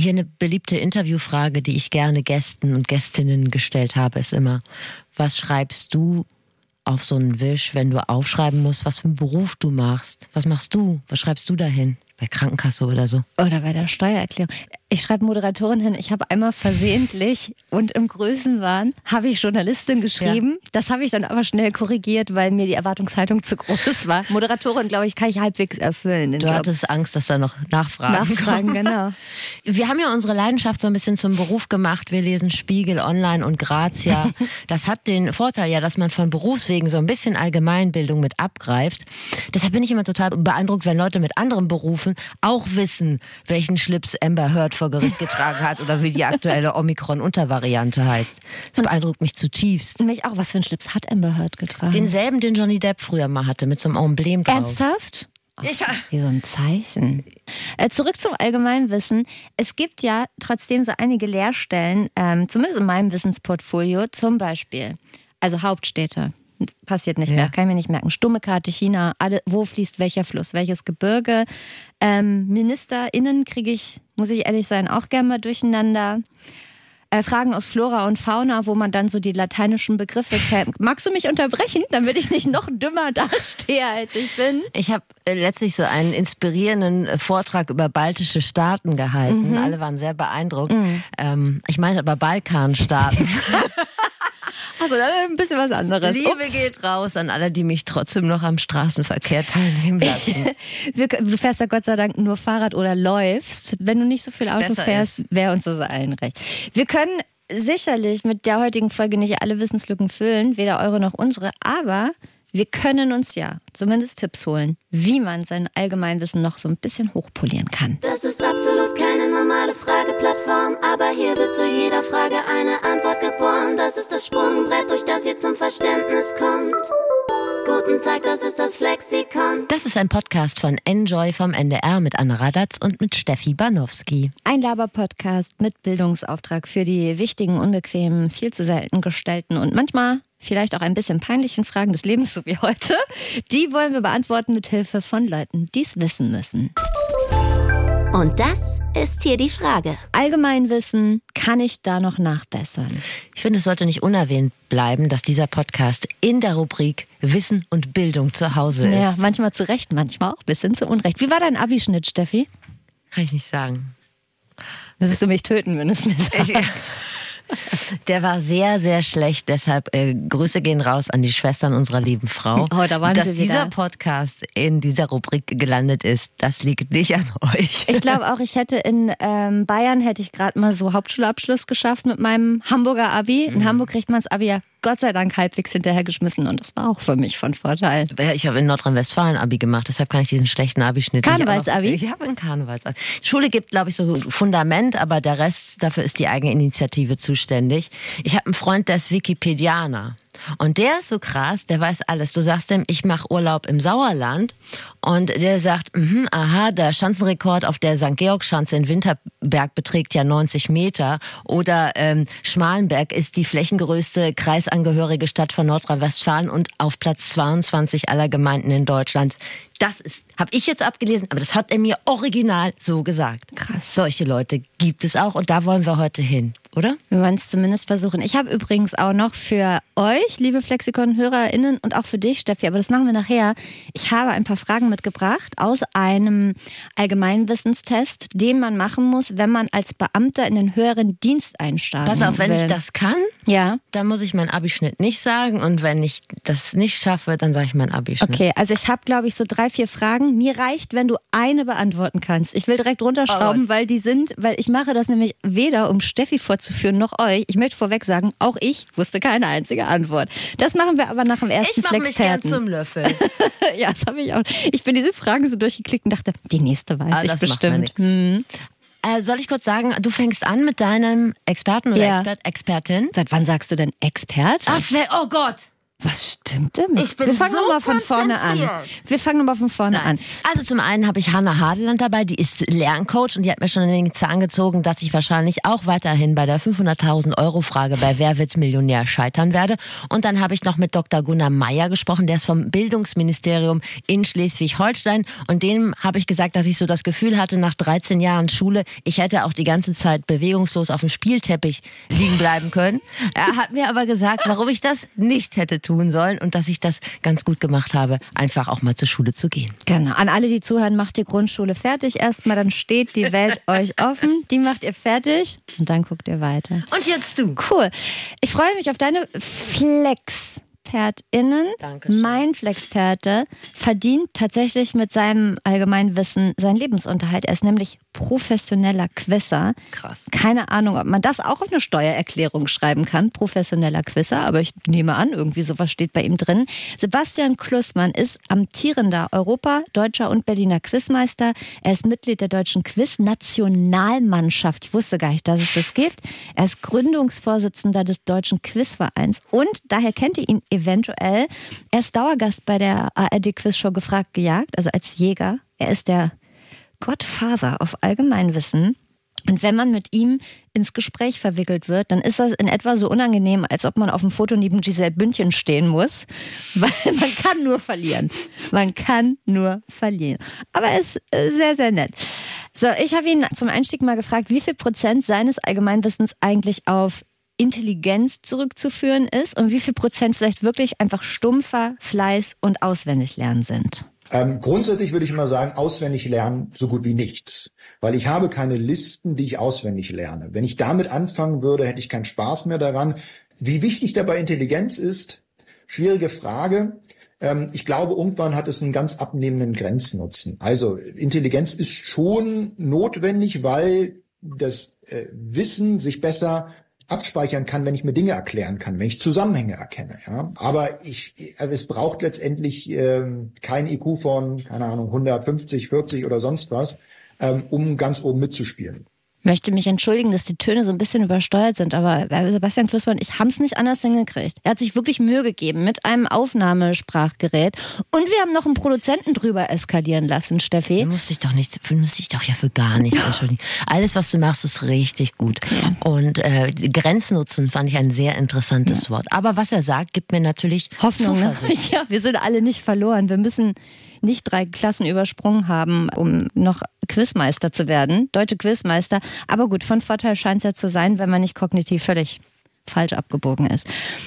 Hier eine beliebte Interviewfrage, die ich gerne Gästen und Gästinnen gestellt habe, ist immer, was schreibst du auf so einen Wisch, wenn du aufschreiben musst, was für einen Beruf du machst? Was machst du? Was schreibst du dahin? Bei Krankenkasse oder so. Oder bei der Steuererklärung. Ich schreibe Moderatorin hin. Ich habe einmal versehentlich und im Größenwahn habe ich Journalistin geschrieben. Ja. Das habe ich dann aber schnell korrigiert, weil mir die Erwartungshaltung zu groß war. Moderatorin, glaube ich, kann ich halbwegs erfüllen. Du Job. hattest Angst, dass da noch Nachfragen Nachfragen, kommen. genau. Wir haben ja unsere Leidenschaft so ein bisschen zum Beruf gemacht. Wir lesen Spiegel online und Grazia. Das hat den Vorteil ja, dass man von Berufswegen so ein bisschen Allgemeinbildung mit abgreift. Deshalb bin ich immer total beeindruckt, wenn Leute mit anderen Berufen auch wissen, welchen Schlips Amber Heard vor Gericht getragen hat oder wie die aktuelle Omikron-Untervariante heißt. Das beeindruckt mich zutiefst. Mich auch. Was für ein Schlips hat Amber Heard getragen? Denselben, den Johnny Depp früher mal hatte, mit so einem Emblem drauf. Ernsthaft? Ach, wie so ein Zeichen. Äh, zurück zum Allgemeinwissen. Es gibt ja trotzdem so einige Leerstellen, ähm, zumindest in meinem Wissensportfolio, zum Beispiel, also Hauptstädte. Passiert nicht ja. mehr, kann ich mir nicht merken. Stumme Karte China, alle, wo fließt welcher Fluss, welches Gebirge. Ähm, MinisterInnen kriege ich, muss ich ehrlich sein, auch gerne mal durcheinander. Äh, Fragen aus Flora und Fauna, wo man dann so die lateinischen Begriffe kennt. Magst du mich unterbrechen, damit ich nicht noch dümmer dastehe, als ich bin? Ich habe äh, letztlich so einen inspirierenden äh, Vortrag über baltische Staaten gehalten. Mhm. Alle waren sehr beeindruckt. Mhm. Ähm, ich meine aber Balkanstaaten. Also ein bisschen was anderes. Liebe Ups. geht raus an alle, die mich trotzdem noch am Straßenverkehr teilnehmen lassen. du fährst ja Gott sei Dank nur Fahrrad oder läufst. Wenn du nicht so viel Auto Besser fährst, wäre uns das allen recht. Wir können sicherlich mit der heutigen Folge nicht alle Wissenslücken füllen, weder eure noch unsere, aber wir können uns ja zumindest Tipps holen, wie man sein Allgemeinwissen noch so ein bisschen hochpolieren kann. Das ist absolut keine normale Frageplattform, aber hier wird zu jeder Frage eine Antwort geboren. Das ist das Sprungbrett, durch das ihr zum Verständnis kommt. Guten Tag, das ist das Flexikon. Das ist ein Podcast von Enjoy vom NDR mit Anna Radatz und mit Steffi Banowski. Ein Laber-Podcast mit Bildungsauftrag für die wichtigen, unbequemen, viel zu selten gestellten und manchmal vielleicht auch ein bisschen peinlichen Fragen des Lebens, so wie heute. Die wollen wir beantworten mit Hilfe von Leuten, die es wissen müssen. Und das ist hier die Frage. Allgemeinwissen, kann ich da noch nachbessern? Ich finde, es sollte nicht unerwähnt bleiben, dass dieser Podcast in der Rubrik Wissen und Bildung zu Hause ist. Ja, manchmal zu Recht, manchmal auch ein bisschen zu Unrecht. Wie war dein Abischnitt, Steffi? Kann ich nicht sagen. Müsstest du mich töten, wenn du es mir sagst. Der war sehr, sehr schlecht. Deshalb äh, Grüße gehen raus an die Schwestern unserer lieben Frau. Oh, da waren Dass Sie dieser Podcast in dieser Rubrik gelandet ist, das liegt nicht an euch. Ich glaube auch, ich hätte in ähm, Bayern hätte ich gerade mal so Hauptschulabschluss geschafft mit meinem Hamburger Abi. In mhm. Hamburg kriegt man das Abi ja Gott sei Dank halbwegs hinterhergeschmissen und das war auch für mich von Vorteil. Ich habe in Nordrhein-Westfalen Abi gemacht, deshalb kann ich diesen schlechten Abischnitt Karnevalsabi? Ich habe ein Karnevalsabi. Schule gibt, glaube ich, so Fundament, aber der Rest, dafür ist die Eigeninitiative zuständig. Ich habe einen Freund, der ist Wikipedianer. Und der ist so krass, der weiß alles. Du sagst ihm, ich mache Urlaub im Sauerland und der sagt, mh, aha, der Schanzenrekord auf der St. Georg-Schanze in Winterberg beträgt ja 90 Meter oder ähm, Schmalenberg ist die flächengrößte kreisangehörige Stadt von Nordrhein-Westfalen und auf Platz 22 aller Gemeinden in Deutschland. Das ist, habe ich jetzt abgelesen, aber das hat er mir original so gesagt. Krass. Solche Leute gibt es auch und da wollen wir heute hin oder? Wir wollen es zumindest versuchen. Ich habe übrigens auch noch für euch, liebe Flexikon-HörerInnen und auch für dich, Steffi, aber das machen wir nachher. Ich habe ein paar Fragen mitgebracht aus einem Allgemeinwissenstest, den man machen muss, wenn man als Beamter in den höheren Dienst einsteigt. Pass auf, wenn will. ich das kann, ja. dann muss ich meinen Abischnitt nicht sagen und wenn ich das nicht schaffe, dann sage ich meinen Abischnitt. Okay, also ich habe, glaube ich, so drei, vier Fragen. Mir reicht, wenn du eine beantworten kannst. Ich will direkt runterschrauben, oh weil die sind, weil ich mache das nämlich weder, um Steffi vorzuführen, noch euch. Ich möchte vorweg sagen, auch ich wusste keine einzige Antwort. Das machen wir aber nach dem ersten Ich mache mich gern zum Löffel. ja, das habe ich auch. Ich bin diese Fragen so durchgeklickt und dachte, die nächste weiß ah, ich bestimmt. Hm. Äh, soll ich kurz sagen, du fängst an mit deinem Experten oder ja. Expert, Expertin? Seit wann sagst du denn Expert? Ach, oh Gott. Was stimmt denn? Ich bin Wir fangen so nochmal von vorne an. Wir fangen nochmal von vorne Nein. an. Also zum einen habe ich Hanna Hadeland dabei, die ist Lerncoach und die hat mir schon in den Zahn gezogen, dass ich wahrscheinlich auch weiterhin bei der 500.000 Euro Frage bei Wer wird Millionär scheitern werde. Und dann habe ich noch mit Dr. Gunnar Meyer gesprochen, der ist vom Bildungsministerium in Schleswig-Holstein und dem habe ich gesagt, dass ich so das Gefühl hatte, nach 13 Jahren Schule, ich hätte auch die ganze Zeit bewegungslos auf dem Spielteppich liegen bleiben können. Er hat mir aber gesagt, warum ich das nicht hätte tun sollen und dass ich das ganz gut gemacht habe, einfach auch mal zur Schule zu gehen. Genau. An alle, die zuhören, macht die Grundschule fertig erstmal, dann steht die Welt euch offen. Die macht ihr fertig und dann guckt ihr weiter. Und jetzt du. Cool. Ich freue mich auf deine Flex. ExpertInnen. Dankeschön. Mein Flexperte verdient tatsächlich mit seinem Allgemeinwissen seinen Lebensunterhalt. Er ist nämlich professioneller Quizzer. Krass. Keine Ahnung, ob man das auch auf eine Steuererklärung schreiben kann. Professioneller Quizzer, aber ich nehme an, irgendwie sowas steht bei ihm drin. Sebastian Klussmann ist amtierender Europa-, Deutscher und Berliner Quizmeister. Er ist Mitglied der deutschen Quiz-Nationalmannschaft. Ich wusste gar nicht, dass es das gibt. Er ist Gründungsvorsitzender des Deutschen Quizvereins und daher kennt ihr ihn eventuell. Er ist Dauergast bei der ARD-Quizshow Gefragt gejagt, also als Jäger. Er ist der Godfather auf Allgemeinwissen. Und wenn man mit ihm ins Gespräch verwickelt wird, dann ist das in etwa so unangenehm, als ob man auf dem Foto neben Giselle Bündchen stehen muss. Weil man kann nur verlieren. Man kann nur verlieren. Aber er ist äh, sehr, sehr nett. So, ich habe ihn zum Einstieg mal gefragt, wie viel Prozent seines Allgemeinwissens eigentlich auf Intelligenz zurückzuführen ist und wie viel Prozent vielleicht wirklich einfach stumpfer Fleiß und Auswendiglernen sind. Ähm, grundsätzlich würde ich immer sagen, auswendig lernen so gut wie nichts. Weil ich habe keine Listen, die ich auswendig lerne. Wenn ich damit anfangen würde, hätte ich keinen Spaß mehr daran. Wie wichtig dabei Intelligenz ist, schwierige Frage. Ähm, ich glaube, irgendwann hat es einen ganz abnehmenden Grenznutzen. Also Intelligenz ist schon notwendig, weil das äh, Wissen sich besser abspeichern kann, wenn ich mir Dinge erklären kann, wenn ich Zusammenhänge erkenne. Ja? Aber ich, also es braucht letztendlich ähm, kein IQ von, keine Ahnung, 150, 40 oder sonst was, ähm, um ganz oben mitzuspielen. Ich möchte mich entschuldigen, dass die Töne so ein bisschen übersteuert sind, aber äh, Sebastian Klussmann, ich habe es nicht anders hingekriegt. Er hat sich wirklich Mühe gegeben mit einem Aufnahmesprachgerät und wir haben noch einen Produzenten drüber eskalieren lassen, Steffi. Du musst dich doch nicht, du musst dich doch ja für gar nichts entschuldigen. Alles, was du machst, ist richtig gut. Und äh, Grenznutzen fand ich ein sehr interessantes Wort. Aber was er sagt, gibt mir natürlich Hoffnung, ne? Zuversicht. Ja, wir sind alle nicht verloren. Wir müssen nicht drei Klassen übersprungen haben, um noch Quizmeister zu werden, deutsche Quizmeister. Aber gut, von Vorteil scheint es ja zu sein, wenn man nicht kognitiv völlig falsch abgebogen ist.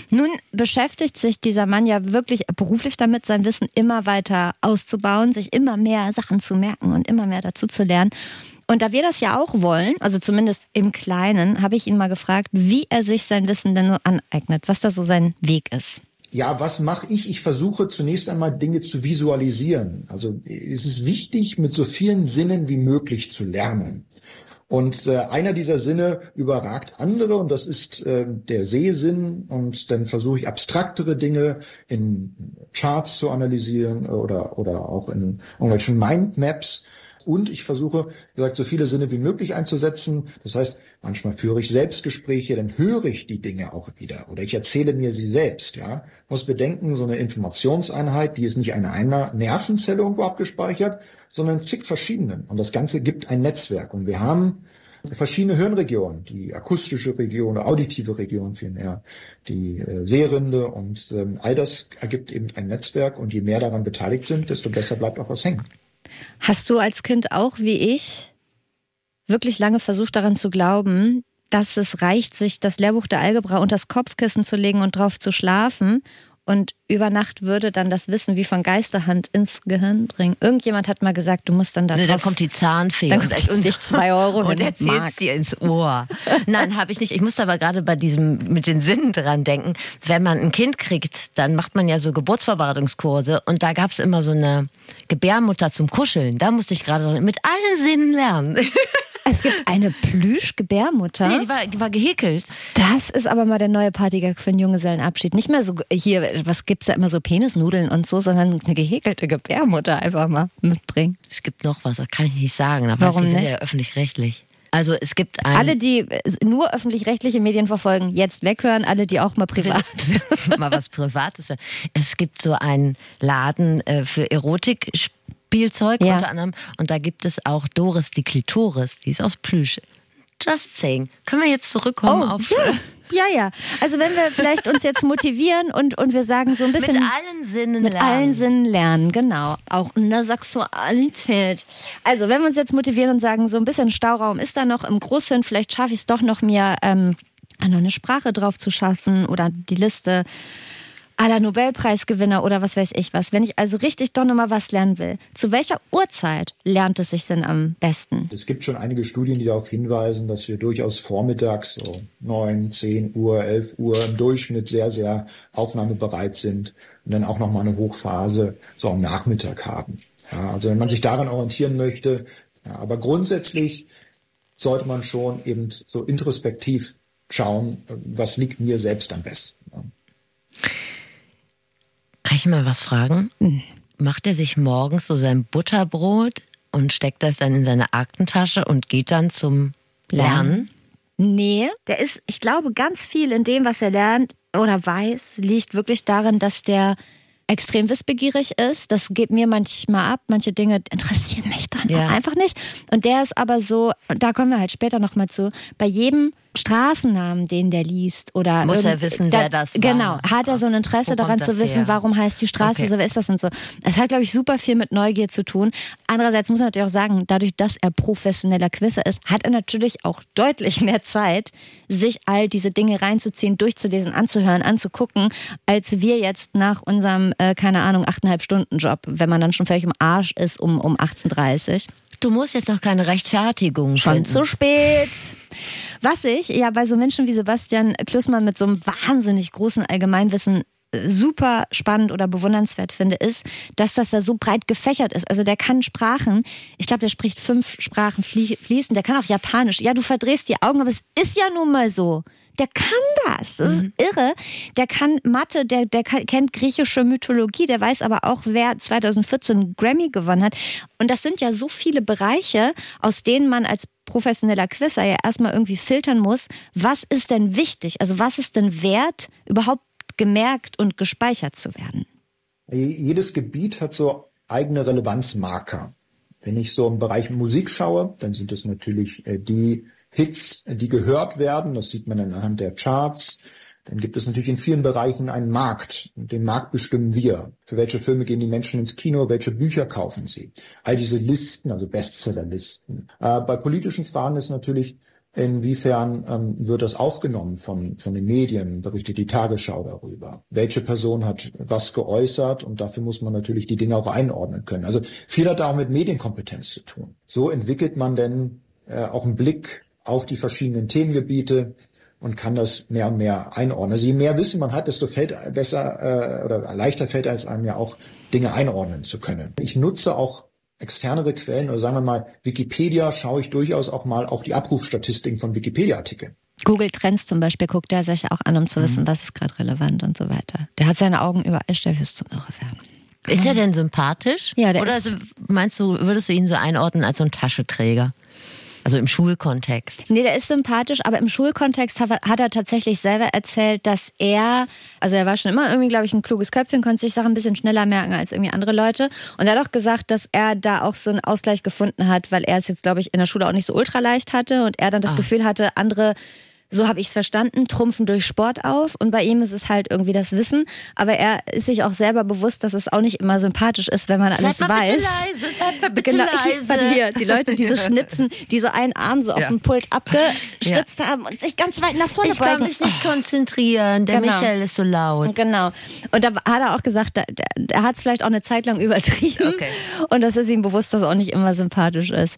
Nun beschäftigt sich dieser Mann ja wirklich beruflich damit, sein Wissen immer weiter auszubauen, sich immer mehr Sachen zu merken und immer mehr dazu zu lernen. Und da wir das ja auch wollen, also zumindest im Kleinen, habe ich ihn mal gefragt, wie er sich sein Wissen denn so aneignet, was da so sein Weg ist. Ja, was mache ich? Ich versuche zunächst einmal Dinge zu visualisieren. Also es ist wichtig, mit so vielen Sinnen wie möglich zu lernen. Und äh, einer dieser Sinne überragt andere und das ist äh, der Sehsinn. Und dann versuche ich abstraktere Dinge in Charts zu analysieren oder, oder auch in irgendwelchen Mindmaps. Und ich versuche, wie gesagt, so viele Sinne wie möglich einzusetzen. Das heißt, manchmal führe ich Selbstgespräche, dann höre ich die Dinge auch wieder. Oder ich erzähle mir sie selbst, ja. Muss bedenken, so eine Informationseinheit, die ist nicht in einer Nervenzelle irgendwo abgespeichert, sondern in zig verschiedenen. Und das Ganze gibt ein Netzwerk. Und wir haben verschiedene Hirnregionen, die akustische Region, auditive Region vielmehr, die äh, Sehrinde und ähm, all das ergibt eben ein Netzwerk und je mehr daran beteiligt sind, desto besser bleibt auch was hängen. Hast du als Kind auch wie ich wirklich lange versucht daran zu glauben, dass es reicht, sich das Lehrbuch der Algebra unter das Kopfkissen zu legen und drauf zu schlafen und über Nacht würde dann das Wissen wie von Geisterhand ins Gehirn dringen. Irgendjemand hat mal gesagt, du musst dann da Ne, drauf... dann kommt die Zahnfee Dann und, kommt und dich zwei Euro und Mark. dir ins Ohr. Nein, habe ich nicht. Ich musste aber gerade bei diesem mit den Sinnen dran denken. Wenn man ein Kind kriegt, dann macht man ja so Geburtsvorbereitungskurse und da gab's immer so eine Gebärmutter zum Kuscheln. Da musste ich gerade mit allen Sinnen lernen. Es gibt eine Plüsch-Gebärmutter. Nee, die war, die war gehäkelt. Das ist aber mal der neue Partygag für einen Junggesellenabschied. Nicht mehr so hier, was gibt's da immer so Penisnudeln und so, sondern eine gehäkelte Gebärmutter einfach mal mitbringen. Es gibt noch was, das kann ich nicht sagen. Aber Warum nicht? ja öffentlich-rechtlich. Also es gibt ein Alle, die nur öffentlich-rechtliche Medien verfolgen, jetzt weghören. Alle, die auch mal privat. mal was Privates. Es gibt so einen Laden äh, für Erotikspielzeug Ja. unter anderem und da gibt es auch Doris die Klitoris, die ist aus Plüsch. Just saying. Können wir jetzt zurückkommen auf Oh, ja. ja, ja. Also wenn wir vielleicht uns jetzt motivieren und, und wir sagen so ein mit bisschen allen Sinnen mit lernen. allen Sinnen lernen, genau. Auch in der Sexualität. Also wenn wir uns jetzt motivieren und sagen, so ein bisschen Stauraum ist da noch im Großhirn, vielleicht schaffe ich es doch noch mir ähm, noch eine Sprache drauf zu schaffen oder die Liste aller Nobelpreisgewinner oder was weiß ich was. Wenn ich also richtig doch nochmal was lernen will, zu welcher Uhrzeit lernt es sich denn am besten? Es gibt schon einige Studien, die darauf hinweisen, dass wir durchaus vormittags so 9, 10 Uhr, 11 Uhr im Durchschnitt sehr, sehr aufnahmebereit sind und dann auch nochmal eine Hochphase so am Nachmittag haben. Ja, also wenn man sich daran orientieren möchte, ja, aber grundsätzlich sollte man schon eben so introspektiv schauen, was liegt mir selbst am besten. Ja. Kann ich mal was fragen? Macht er sich morgens so sein Butterbrot und steckt das dann in seine Aktentasche und geht dann zum Lernen? Nee, der ist, ich glaube, ganz viel in dem, was er lernt oder weiß, liegt wirklich darin, dass der extrem wissbegierig ist. Das geht mir manchmal ab. Manche Dinge interessieren mich dann Ja. einfach nicht. Und der ist aber so, und da kommen wir halt später nochmal zu, bei jedem Straßennamen, den der liest oder Muss er wissen, da, wer das war. Genau, hat er so ein Interesse Wo daran zu wissen, her? warum heißt die Straße Okay. so, wer ist das und so. Das hat, glaube ich, super viel mit Neugier zu tun. Andererseits muss man natürlich auch sagen, dadurch, dass er professioneller Quizzer ist, hat er natürlich auch deutlich mehr Zeit, sich all diese Dinge reinzuziehen, durchzulesen, anzuhören, anzugucken, als wir jetzt nach unserem, äh, keine Ahnung, 8,5 Stunden Job, wenn man dann schon völlig im Arsch ist um, um 18.30 Du musst jetzt noch keine Rechtfertigung Schon finden. zu spät. Was ich ja bei so Menschen wie Sebastian Klüssmann mit so einem wahnsinnig großen Allgemeinwissen äh, super spannend oder bewundernswert finde, ist, dass das da so breit gefächert ist. Also der kann Sprachen, ich glaube, der spricht fünf Sprachen flie- fließend, der kann auch Japanisch. Ja, du verdrehst die Augen, aber es ist ja nun mal so. Der kann das. Das ist irre. Der kann Mathe, der, der kann, kennt griechische Mythologie, der weiß aber auch, wer 2014 einen Grammy gewonnen hat. Und das sind ja so viele Bereiche, aus denen man als professioneller Quizzer ja erstmal irgendwie filtern muss, was ist denn wichtig? Also was ist denn wert, überhaupt gemerkt und gespeichert zu werden? Jedes Gebiet hat so eigene Relevanzmarker. Wenn ich so im Bereich Musik schaue, dann sind es natürlich äh, die Hits, die gehört werden. Das sieht man anhand der Charts. Dann gibt es natürlich in vielen Bereichen einen Markt. Den Markt bestimmen wir. Für welche Filme gehen die Menschen ins Kino? Welche Bücher kaufen sie? All diese Listen, also Bestsellerlisten. Äh, bei politischen Fragen ist natürlich, inwiefern ähm, wird das aufgenommen von, von den Medien? Berichtet die Tagesschau darüber? Welche Person hat was geäußert? Und dafür muss man natürlich die Dinge auch einordnen können. Also viel hat da auch mit Medienkompetenz zu tun. So entwickelt man denn äh, auch einen Blick auf die verschiedenen Themengebiete und kann das mehr und mehr einordnen. Also je mehr Wissen man hat, desto fällt besser äh, oder leichter fällt es einem ja auch, Dinge einordnen zu können. Ich nutze auch externere Quellen oder sagen wir mal Wikipedia, schaue ich durchaus auch mal auf die Abrufstatistiken von Wikipedia-Artikeln. Google Trends zum Beispiel guckt er sich auch an, um zu wissen, was ist gerade relevant und so weiter. Der hat seine Augen überall, Steffi, ist zum Irre werden. Ist er denn sympathisch? Ja, der Oder ist- meinst du, würdest du ihn so einordnen als so ein Taschenträger? Also im Schulkontext. Nee, der ist sympathisch, aber im Schulkontext hat er, tatsächlich selber erzählt, dass er, also er war schon immer irgendwie, glaube ich, ein kluges Köpfchen, konnte sich Sachen ein bisschen schneller merken als irgendwie andere Leute. Und er hat auch gesagt, dass er da auch so einen Ausgleich gefunden hat, weil er es jetzt, glaube ich, in der Schule auch nicht so ultra leicht hatte und er dann das Gefühl hatte, andere so habe ich es verstanden, trumpfen durch Sport auf und bei ihm ist es halt irgendwie das Wissen, aber er ist sich auch selber bewusst, dass es auch nicht immer sympathisch ist, wenn man alles Seid mal weiß. bitte leise, seid mal bitte Genau, leise. ich fand hier die Leute, die so schnipsen, die so einen Arm so auf Ja. dem Pult abgestützt haben und sich ganz weit nach vorne Ich kann beugen. mich nicht konzentrieren. Der Genau. Michael ist so laut. Genau. Und da hat er auch gesagt, da- da- er hat es vielleicht auch eine Zeit lang übertrieben. Okay. Und das ist ihm bewusst, dass er auch nicht immer sympathisch ist.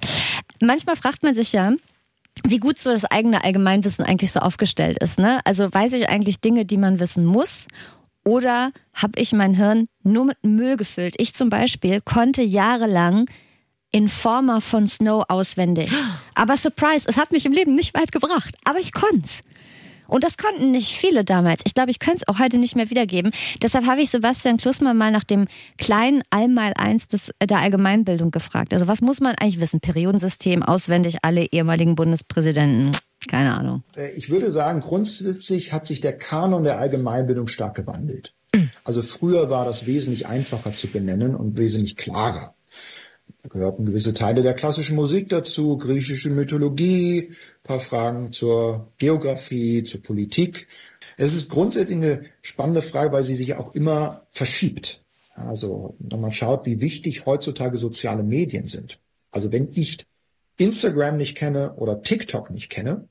Manchmal fragt man sich ja, wie gut so das eigene Allgemeinwissen eigentlich so aufgestellt ist. Ne? Also weiß ich eigentlich Dinge, die man wissen muss? Oder habe ich mein Hirn nur mit Müll gefüllt? Ich zum Beispiel konnte jahrelang Informer von Snow auswendig. Aber Surprise, es hat mich im Leben nicht weit gebracht. Aber ich konnte Und das konnten nicht viele damals. Ich glaube, ich könnte es auch heute nicht mehr wiedergeben. Deshalb habe ich Sebastian Klusmann mal nach dem kleinen Einmaleins des, der Allgemeinbildung gefragt. Also was muss man eigentlich wissen? Periodensystem, auswendig alle ehemaligen Bundespräsidenten. Keine Ahnung. Äh, ich würde sagen, grundsätzlich hat sich der Kanon der Allgemeinbildung stark gewandelt. Also früher war das wesentlich einfacher zu benennen und wesentlich klarer. Da gehörten gewisse Teile der klassischen Musik dazu, griechische Mythologie, paar Fragen zur Geografie, zur Politik. Es ist grundsätzlich eine spannende Frage, weil sie sich auch immer verschiebt. Also wenn man schaut, wie wichtig heutzutage soziale Medien sind. Also wenn ich Instagram nicht kenne oder TikTok nicht kenne,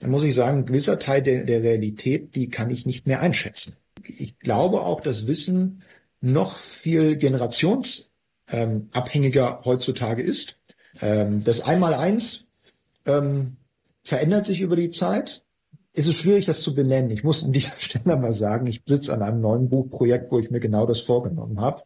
dann muss ich sagen, ein gewisser Teil der, der Realität, die kann ich nicht mehr einschätzen. Ich glaube auch, dass Wissen noch viel generationsabhängiger ähm, heutzutage ist. Ähm, das Einmaleins ähm, verändert sich über die Zeit. Es ist schwierig, das zu benennen. Ich muss an dieser Stelle mal sagen, ich sitze an einem neuen Buchprojekt, wo ich mir genau das vorgenommen habe.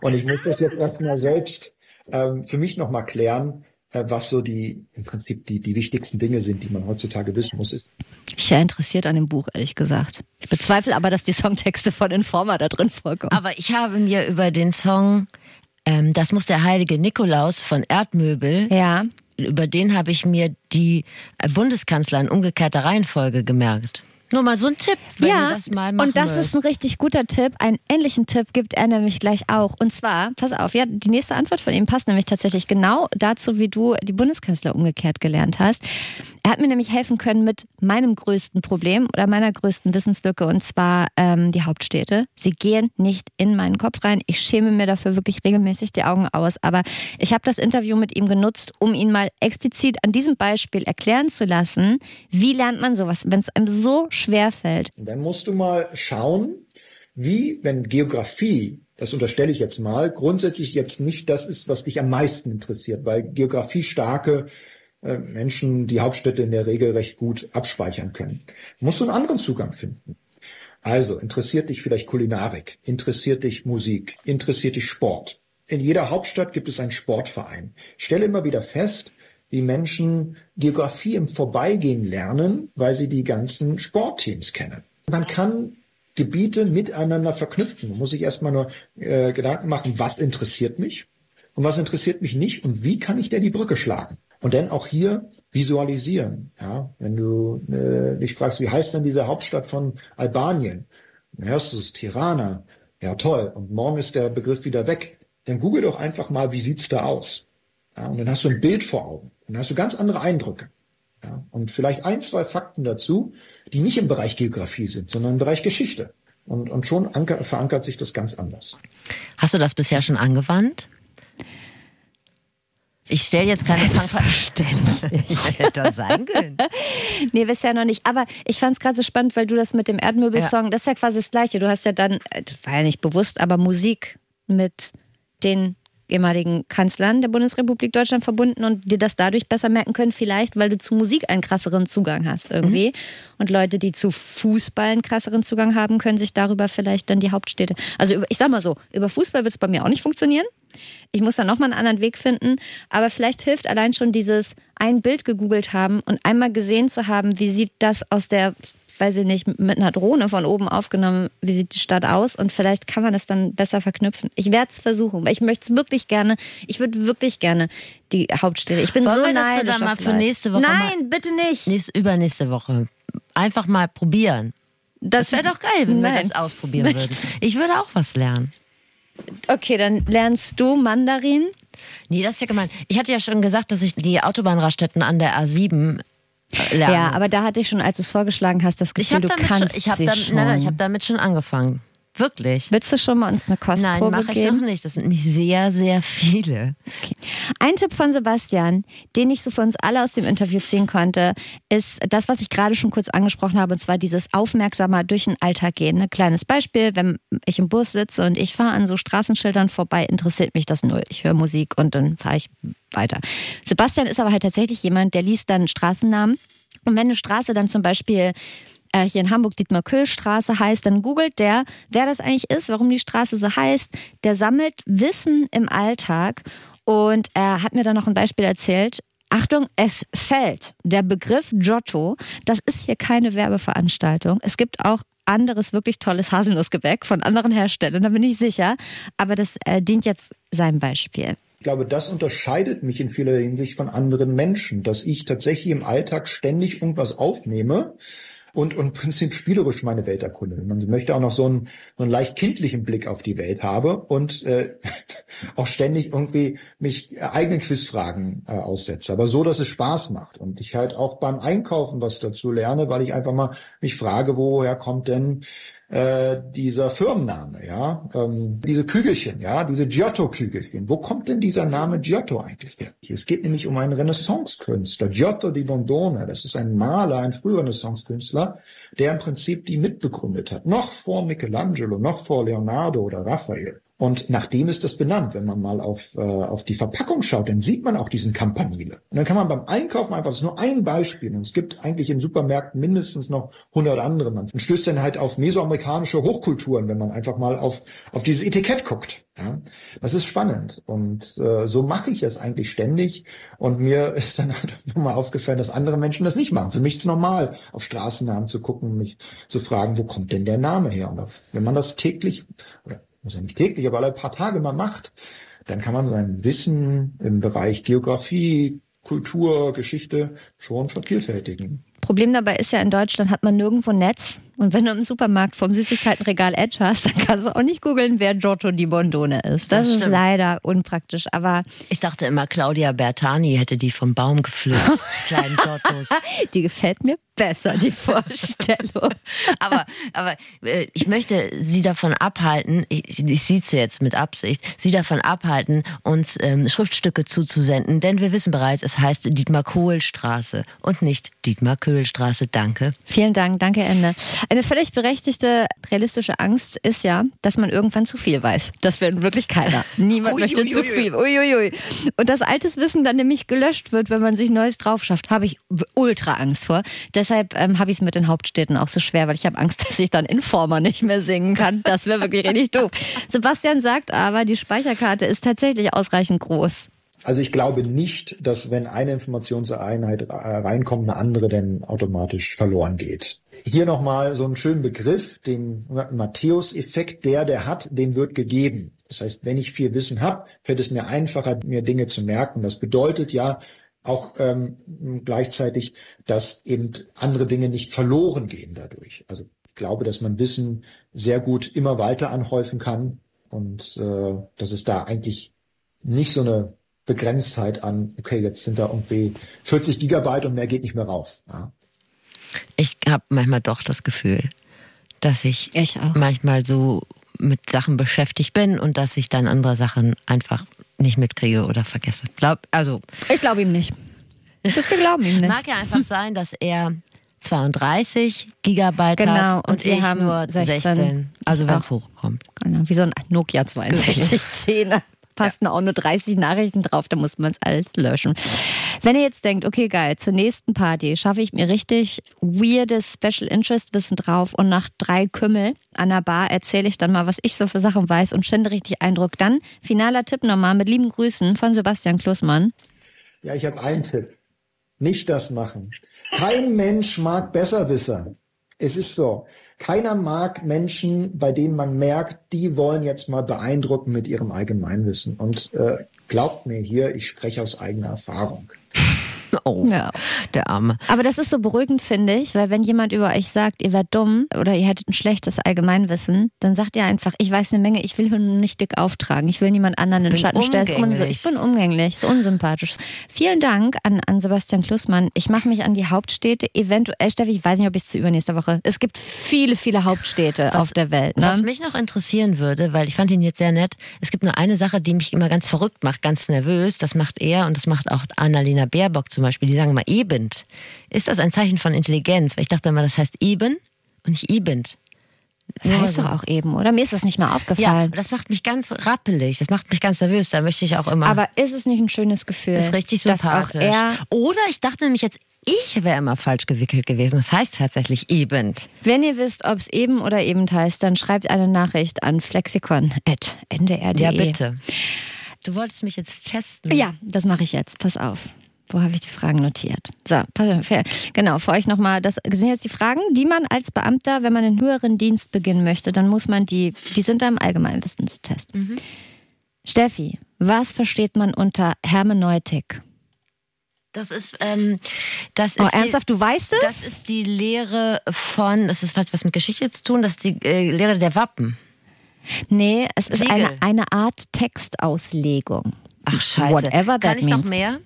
Und ich muss das jetzt erstmal selbst ähm, für mich nochmal klären, äh, was so die im Prinzip die, die wichtigsten Dinge sind, die man heutzutage wissen muss. Ist. Ich wäre interessiert an dem Buch, ehrlich gesagt. Ich bezweifle aber, dass die Songtexte von Informer da drin vorkommen. Aber ich habe mir über den Song ähm, Das muss der heilige Nikolaus von Erdmöbel ja über den habe ich mir die äh, Bundeskanzler in umgekehrter Reihenfolge gemerkt. Nur mal so ein Tipp, wenn ja, du das mal machen Und das willst. ist ein richtig guter Tipp. Einen ähnlichen Tipp gibt er nämlich gleich auch. Und zwar, pass auf, ja, die nächste Antwort von ihm passt nämlich tatsächlich genau dazu, wie du die Bundeskanzler umgekehrt gelernt hast. Er hat mir nämlich helfen können mit meinem größten Problem oder meiner größten Wissenslücke und zwar ähm, die Hauptstädte. Sie gehen nicht in meinen Kopf rein. Ich schäme mir dafür wirklich regelmäßig die Augen aus. Aber ich habe das Interview mit ihm genutzt, um ihn mal explizit an diesem Beispiel erklären zu lassen, wie lernt man sowas, wenn es einem so schwerfällt. Dann musst du mal schauen, wie, wenn Geografie, das unterstelle ich jetzt mal, grundsätzlich jetzt nicht das ist, was dich am meisten interessiert, weil Geografie starke äh, Menschen die Hauptstädte in der Regel recht gut abspeichern können. Musst du einen anderen Zugang finden. Also interessiert dich vielleicht Kulinarik, interessiert dich Musik, interessiert dich Sport. In jeder Hauptstadt gibt es einen Sportverein. Ich stelle immer wieder fest, wie Menschen Geografie im Vorbeigehen lernen, weil sie die ganzen Sportteams kennen. Man kann Gebiete miteinander verknüpfen. Man muss sich erstmal nur äh, Gedanken machen, was interessiert mich und was interessiert mich nicht und wie kann ich denn die Brücke schlagen. Und dann auch hier visualisieren. Ja, wenn du äh, dich fragst, wie heißt denn diese Hauptstadt von Albanien? Dann hörst du es Tirana. Ja, toll. Und morgen ist der Begriff wieder weg. Dann google doch einfach mal, wie sieht's da aus? Ja, und dann hast du ein Bild vor Augen. Und dann hast du ganz andere Eindrücke. Ja, und vielleicht ein, zwei Fakten dazu, die nicht im Bereich Geografie sind, sondern im Bereich Geschichte. Und, und schon anker, verankert sich das ganz anders. Hast du das bisher schon angewandt? Ich stelle jetzt keine Selbstverständlich. Hätte sein können. nee, bisher noch nicht. Aber ich fand es gerade so spannend, weil du das mit dem Erdmöbelsong, ja. das ist ja quasi das Gleiche. Du hast ja dann, äh, war ja nicht bewusst, aber Musik mit den ehemaligen Kanzlern der Bundesrepublik Deutschland verbunden und dir das dadurch besser merken können, vielleicht, weil du zu Musik einen krasseren Zugang hast irgendwie. Mhm. Und Leute, die zu Fußball einen krasseren Zugang haben, können sich darüber vielleicht dann die Hauptstädte. Also ich sag mal so, über Fußball wird es bei mir auch nicht funktionieren. Ich muss da nochmal einen anderen Weg finden. Aber vielleicht hilft allein schon dieses ein Bild gegoogelt haben und einmal gesehen zu haben, wie sieht das aus der weiß ich nicht, mit einer Drohne von oben aufgenommen, wie sieht die Stadt aus und vielleicht kann man das dann besser verknüpfen. Ich werde es versuchen, weil ich möchte es wirklich gerne, ich würde wirklich gerne die Hauptstädte. Ich bin Wollen so wir neidisch das dann mal für nächste Woche Nein, bitte nicht. Nächste, übernächste Woche. Einfach mal probieren. Das, das wäre doch geil, wenn Nein. wir das ausprobieren Nichts. würden. Ich würde auch was lernen. Okay, dann lernst du Mandarin. Nee, das ist ja gemein. Ich hatte ja schon gesagt, dass ich die Autobahnraststätten an der A7 lernen. Ja, aber da hatte ich schon, als du es vorgeschlagen hast, das Gefühl, du kannst schon, ich hab sie damit. Nein, nein, ich habe damit schon angefangen. Wirklich. Willst du schon mal uns eine Kostprobe Nein, mache ich geben? noch nicht. Das sind nämlich sehr, sehr viele. Okay. Ein Tipp von Sebastian, den ich so für uns alle aus dem Interview ziehen konnte, ist das, was ich gerade schon kurz angesprochen habe, und zwar dieses aufmerksamer durch den Alltag gehen. Ein kleines Beispiel, wenn ich im Bus sitze und ich fahre an so Straßenschildern vorbei, interessiert mich das null. Ich höre Musik und dann fahre ich weiter. Sebastian ist aber halt tatsächlich jemand, der liest dann Straßennamen. Und wenn eine Straße dann zum Beispiel äh, hier in Hamburg Dietmar-Köhl-Straße heißt, dann googelt der, wer das eigentlich ist, warum die Straße so heißt. Der sammelt Wissen im Alltag und er hat mir dann noch ein Beispiel erzählt. Achtung, es fällt der Begriff Giotto. Das ist hier keine Werbeveranstaltung. Es gibt auch anderes wirklich tolles Haselnussgebäck von anderen Herstellern, da bin ich sicher. Aber das äh, dient jetzt seinem Beispiel. Ich glaube, das unterscheidet mich in vieler Hinsicht von anderen Menschen, dass ich tatsächlich im Alltag ständig irgendwas aufnehme und, und Prinzip spielerisch meine Welt erkunde. Man möchte auch noch so einen, so einen leicht kindlichen Blick auf die Welt habe und äh, auch ständig irgendwie mich eigenen Quizfragen äh, aussetze. Aber so, dass es Spaß macht. Und ich halt auch beim Einkaufen was dazu lerne, weil ich einfach mal mich frage, woher kommt denn äh, dieser Firmenname, ja, ähm, diese Kügelchen, ja, diese Giotto-Kügelchen. Wo kommt denn dieser Name Giotto eigentlich her? Es geht nämlich um einen Renaissance-Künstler, Giotto di Bondone. Das ist ein Maler, ein früher Renaissance-Künstler, der im Prinzip die mitbegründet hat. Noch vor Michelangelo, noch vor Leonardo oder Raphael. Und nachdem ist das benannt. Wenn man mal auf, äh, auf die Verpackung schaut, dann sieht man auch diesen Campanile. Und dann kann man beim Einkaufen einfach, das ist nur ein Beispiel, und es gibt eigentlich in Supermärkten mindestens noch hundert andere. Man stößt dann halt auf mesoamerikanische Hochkulturen, wenn man einfach mal auf, auf dieses Etikett guckt. Ja, das ist spannend. Und äh, so mache ich es eigentlich ständig. Und mir ist dann halt mal aufgefallen, dass andere Menschen das nicht machen. Für mich ist es normal, auf Straßennamen zu gucken, mich zu fragen, wo kommt denn der Name her? Und wenn man das täglich oder muss ja nicht täglich, aber alle paar Tage mal macht, dann kann man sein Wissen im Bereich Geografie, Kultur, Geschichte schon vervielfältigen. Problem dabei ist ja, in Deutschland hat man nirgendwo Netz. Und wenn du im Supermarkt vom Süßigkeitenregal Edge hast, dann kannst du auch nicht googeln, wer Giotto di Bondone ist. Das, das ist leider unpraktisch. Aber ich dachte immer, Claudia Bertani hätte die vom Baum gepflückt. kleinen Giottos. Die gefällt mir besser, die Vorstellung. aber, aber äh, ich möchte Sie davon abhalten, ich, ich sie jetzt mit Absicht, Sie davon abhalten, uns ähm, Schriftstücke zuzusenden, denn wir wissen bereits, es heißt Dietmar Kohl Straße und nicht Dietmar Köhl Straße. Danke. Vielen Dank, danke Ende. Eine völlig berechtigte, realistische Angst ist ja, dass man irgendwann zu viel weiß. Das will wirklich keiner. Niemand ui, möchte ui, zu ui, viel. Uiuiui. Und dass altes Wissen dann nämlich gelöscht wird, wenn man sich Neues drauf schafft, habe ich ultra Angst vor. Das deshalb ähm, habe ich es mit den Hauptstädten auch so schwer, weil ich habe Angst, dass ich dann Informer nicht mehr singen kann. Das wäre wirklich richtig doof. Sebastian sagt aber, die Speicherkarte ist tatsächlich ausreichend groß. Also ich glaube nicht, dass wenn eine Informationseinheit reinkommt, eine andere dann automatisch verloren geht. Hier nochmal so einen schönen Begriff, den Matthäus-Effekt, der, der hat, dem wird gegeben. Das heißt, wenn ich viel Wissen habe, fällt es mir einfacher, mir Dinge zu merken. Das bedeutet ja, auch ähm, gleichzeitig, dass eben andere Dinge nicht verloren gehen dadurch. Also ich glaube, dass man Wissen sehr gut immer weiter anhäufen kann und äh, dass es da eigentlich nicht so eine Begrenztheit an, okay, jetzt sind da irgendwie 40 Gigabyte und mehr geht nicht mehr rauf. Ja. Ich habe manchmal doch das Gefühl, dass ich, ich manchmal so mit Sachen beschäftigt bin und dass ich dann andere Sachen einfach nicht mitkriege oder vergesse. Glaub, also ich glaube ihm nicht. Wir glauben ihm nicht. Mag ja einfach sein, dass er 32 Gigabyte genau, hat und, und ich haben nur 16. 16. Also wenn es hochkommt. Genau, wie so ein Nokia 6210. Passen ja. auch nur 30 Nachrichten drauf, da muss man es alles löschen. Wenn ihr jetzt denkt, okay, geil, zur nächsten Party schaffe ich mir richtig weirdes Special Interest Wissen drauf und nach drei Kümmel an der Bar erzähle ich dann mal, was ich so für Sachen weiß und schinde richtig Eindruck. Dann finaler Tipp nochmal mit lieben Grüßen von Sebastian Klussmann. Ja, ich habe einen Tipp. Nicht das machen. Kein Mensch mag Besserwisser. Es ist so. Keiner mag Menschen, bei denen man merkt, die wollen jetzt mal beeindrucken mit ihrem Allgemeinwissen. Und äh, glaubt mir hier, ich spreche aus eigener Erfahrung. Oh, ja. der Arme. Aber das ist so beruhigend, finde ich, weil wenn jemand über euch sagt, ihr werdet dumm oder ihr hättet ein schlechtes Allgemeinwissen, dann sagt ihr einfach, ich weiß eine Menge, ich will nur nicht dick auftragen, ich will niemand anderen in den Schatten stellen. Ich bin umgänglich, ist unsympathisch. Vielen Dank an, an Sebastian Klussmann. Ich mache mich an die Hauptstädte, eventuell, Steffi, ich weiß nicht, ob ich es zu übernächster Woche. Es gibt viele, viele Hauptstädte was, auf der Welt. Ne? Was mich noch interessieren würde, weil ich fand ihn jetzt sehr nett, es gibt nur eine Sache, die mich immer ganz verrückt macht, ganz nervös. Das macht er und das macht auch Annalena Baerbock zum Beispiel, die sagen immer eben. Ist das ein Zeichen von Intelligenz? Weil ich dachte immer, das heißt eben und nicht eben. Das heißt so. doch auch eben, oder? Mir ist das nicht mal aufgefallen. Ja, das macht mich ganz rappelig, das macht mich ganz nervös, da möchte ich auch immer. Aber ist es nicht ein schönes Gefühl? Ist richtig sympathisch. oder ich dachte nämlich jetzt, ich wäre immer falsch gewickelt gewesen. Das heißt tatsächlich eben. Wenn ihr wisst, ob es eben oder eben heißt, dann schreibt eine Nachricht an flexikon.ndr.de. Ja, bitte. Du wolltest mich jetzt testen. Ja, das mache ich jetzt. Pass auf. Wo habe ich die Fragen notiert? So, pass auf, genau, für euch nochmal, das sind jetzt die Fragen, die man als Beamter, wenn man einen höheren Dienst beginnen möchte, dann muss man die, die sind da im Allgemeinwissenstest. Mhm. Steffi, was versteht man unter Hermeneutik? Das ist, ähm, das oh, ist. Oh, ernsthaft, die, du weißt es? Das ist die Lehre von, das ist was mit Geschichte zu tun, das ist die äh, Lehre der Wappen. Nee, es ist eine, eine Art Textauslegung. Ach, scheiße. Whatever Kann ich means. noch mehr?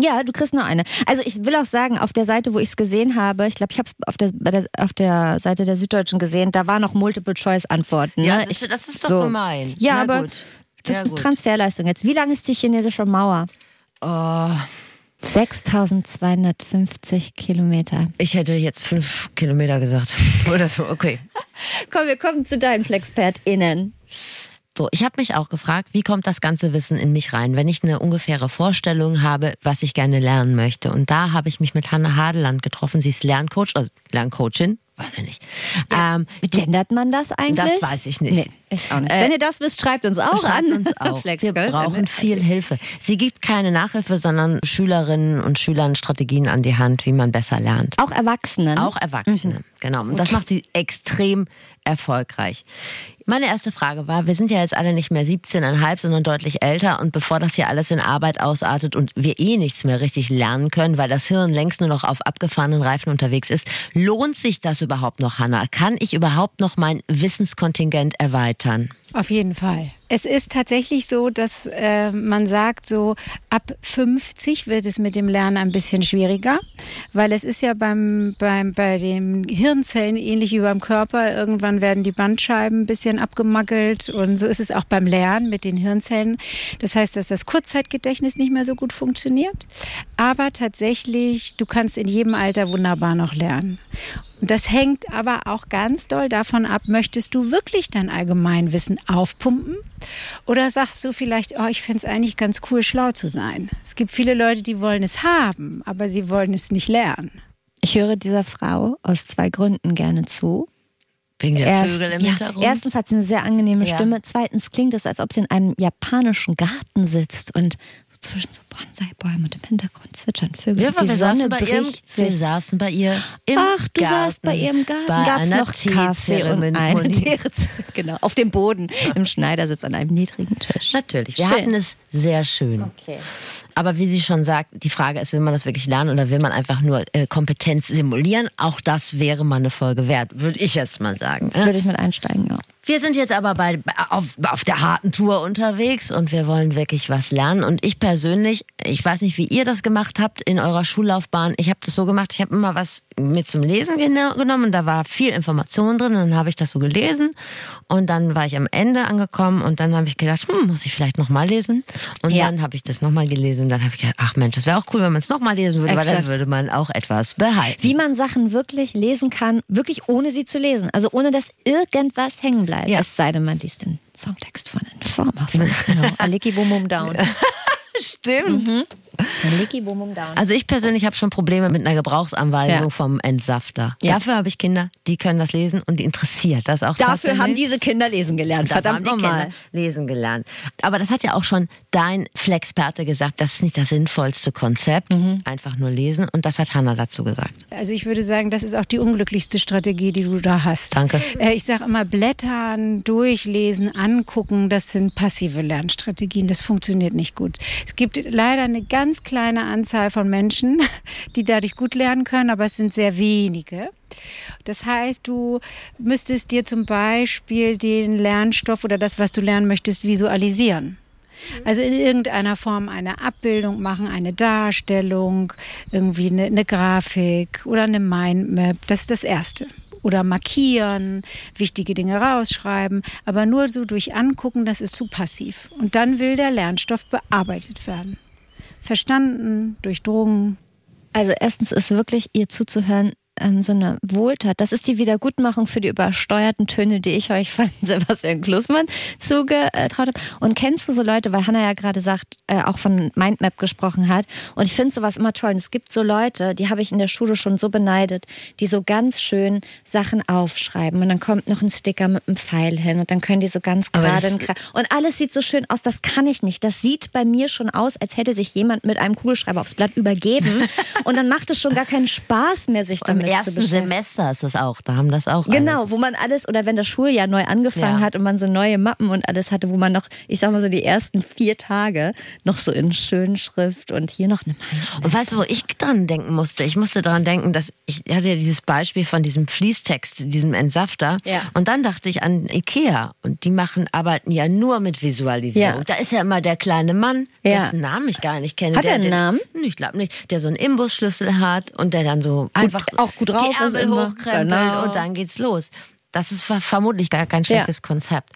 Ja, du kriegst nur eine. Also ich will auch sagen, auf der Seite, wo ich es gesehen habe, ich glaube, ich habe es auf der, der, auf der Seite der Süddeutschen gesehen, da war noch Multiple-Choice-Antworten. Ne? Ja, das ist, das ist doch so. gemein. Ja, Na aber gut. das ist eine Transferleistung jetzt. Wie lang ist die chinesische Mauer? Oh. 6250 Kilometer. Ich hätte jetzt fünf Kilometer gesagt. Oder so, okay. Komm, wir kommen zu deinen FlexpertInnen. So, ich habe mich auch gefragt, wie kommt das ganze Wissen in mich rein, wenn ich eine ungefähre Vorstellung habe, was ich gerne lernen möchte. Und da habe ich mich mit Hanna Hadeland getroffen. Sie ist Lerncoach, also Lerncoachin, weiß ich nicht. Ja. Ähm, Gendert man das eigentlich? Das weiß ich nicht. Nee, ich auch nicht. Äh, Wenn ihr das wisst, schreibt uns auch schreibt an. Uns auch. Wir brauchen viel Hilfe. Sie gibt keine Nachhilfe, sondern Schülerinnen und Schülern Strategien an die Hand, wie man besser lernt. Auch Erwachsenen? Auch Erwachsene, mhm. genau. Und das macht sie extrem erfolgreich. Meine erste Frage war, wir sind ja jetzt alle nicht mehr 17,5, sondern deutlich älter und bevor das hier alles in Arbeit ausartet und wir eh nichts mehr richtig lernen können, weil das Hirn längst nur noch auf abgefahrenen Reifen unterwegs ist, lohnt sich das überhaupt noch, Hanna? Kann ich überhaupt noch mein Wissenskontingent erweitern? Auf jeden Fall. Es ist tatsächlich so, dass äh, man sagt, so ab 50 wird es mit dem Lernen ein bisschen schwieriger, weil es ist ja beim, beim, bei den Hirnzellen ähnlich wie beim Körper. Irgendwann werden die Bandscheiben ein bisschen abgemackelt und so ist es auch beim Lernen mit den Hirnzellen. Das heißt, dass das Kurzzeitgedächtnis nicht mehr so gut funktioniert. Aber tatsächlich, du kannst in jedem Alter wunderbar noch lernen. Und das hängt aber auch ganz doll davon ab, möchtest du wirklich dein Allgemeinwissen aufpumpen? Oder sagst du vielleicht, oh, ich fände es eigentlich ganz cool, schlau zu sein? Es gibt viele Leute, die wollen es haben, aber sie wollen es nicht lernen. Ich höre dieser Frau aus zwei Gründen gerne zu. Wegen der Erst, Vögel im ja, Hintergrund? Erstens hat sie eine sehr angenehme ja. Stimme. Zweitens klingt es, als ob sie in einem japanischen Garten sitzt und so zwischen so Bonsai-Bäumen und im Hintergrund zwitschern Vögel. Ja, die wir, Sonne saßen bei ihrem, wir saßen bei ihr im Ach, du Garten, saßt bei ihrem Garten. Gab es noch Kaffee und eine Genau, auf dem Boden im Schneidersitz an einem niedrigen Tisch. Natürlich, wir schön. hatten es sehr schön. Okay. Aber wie sie schon sagt, die Frage ist, will man das wirklich lernen oder will man einfach nur äh, Kompetenz simulieren? Auch das wäre mal eine Folge wert, würde ich jetzt mal sagen. Würde ich mit einsteigen, ja. Wir sind jetzt aber bei, auf, auf der harten Tour unterwegs und wir wollen wirklich was lernen. Und ich persönlich, ich weiß nicht, wie ihr das gemacht habt in eurer Schullaufbahn. Ich habe das so gemacht, ich habe immer was mit zum Lesen genommen. Da war viel Information drin. Und dann habe ich das so gelesen. Und dann war ich am Ende angekommen und dann habe ich gedacht, hm, muss ich vielleicht nochmal lesen. Und ja. dann habe ich das nochmal gelesen und dann habe ich gedacht, ach Mensch, das wäre auch cool, wenn man es nochmal lesen würde, Exakt. weil dann würde man auch etwas behalten. Wie man Sachen wirklich lesen kann, wirklich ohne sie zu lesen. Also ohne, dass irgendwas hängen bleibt. Ja. Es sei denn, man liest den Songtext von Informer von Snow. Aliki Boom Boom Down. Stimmt. Mhm. Also ich persönlich habe schon Probleme mit einer Gebrauchsanweisung ja. vom Entsafter. Ja. Dafür habe ich Kinder, die können das lesen und die interessiert das auch. Dafür haben diese Kinder lesen gelernt. Verdammt nochmal. Lesen gelernt. Aber das hat ja auch schon dein Flexperte gesagt, das ist nicht das sinnvollste Konzept. Mhm. Einfach nur lesen. Und das hat Hanna dazu gesagt. Also ich würde sagen, das ist auch die unglücklichste Strategie, die du da hast. Danke. Äh, ich sage immer, blättern, durchlesen, angucken, das sind passive Lernstrategien. Das funktioniert nicht gut. Es gibt leider eine ganz kleine kleine Anzahl von Menschen, die dadurch gut lernen können, aber es sind sehr wenige. Das heißt, du müsstest dir zum Beispiel den Lernstoff oder das, was du lernen möchtest, visualisieren. Also in irgendeiner Form eine Abbildung machen, eine Darstellung, irgendwie eine, eine Grafik oder eine Mindmap. Das ist das Erste oder markieren, wichtige Dinge rausschreiben, aber nur so durch Angucken, das ist zu passiv. Und dann will der Lernstoff bearbeitet werden verstanden, durchdrungen. Also erstens ist wirklich ihr zuzuhören ähm, so eine Wohltat. Das ist die Wiedergutmachung für die übersteuerten Töne, die ich euch von Sebastian Klussmann zugetraut habe. Und kennst du so Leute, weil Hannah ja gerade sagt, äh, auch von Mindmap gesprochen hat. Und ich finde sowas immer toll. Und es gibt so Leute, die habe ich in der Schule schon so beneidet, die so ganz schön Sachen aufschreiben. Und dann kommt noch ein Sticker mit einem Pfeil hin und dann können die so ganz gerade. Und alles sieht so schön aus. Das kann ich nicht. Das sieht bei mir schon aus, als hätte sich jemand mit einem Kugelschreiber aufs Blatt übergeben. und dann macht es schon gar keinen Spaß mehr, sich damit ersten. Semester ist es auch. Da haben das auch. Genau, alles. wo man alles, oder wenn das Schuljahr neu angefangen Ja. hat und man so neue Mappen und alles hatte, wo man noch, ich sag mal so die ersten vier Tage noch so in Schönschrift und hier noch eine Mindmap. Und weißt du, wo ich dran denken musste? Ich musste dran denken, dass ich hatte ja dieses Beispiel von diesem Fließtext, diesem Entsafter. Ja. Und dann dachte ich an Ikea. Und die machen, arbeiten ja nur mit Visualisierung. Ja. Da ist ja immer der kleine Mann, Ja. dessen Namen ich gar nicht kenne. Hat der, er einen den- Namen? Ich glaube nicht. Der so einen Imbusschlüssel hat und der dann so einfach auch gut drauf die ist Ärmel immer. hochkrempelt Genau. und dann geht's los. Das ist ver- vermutlich gar kein schlechtes Konzept.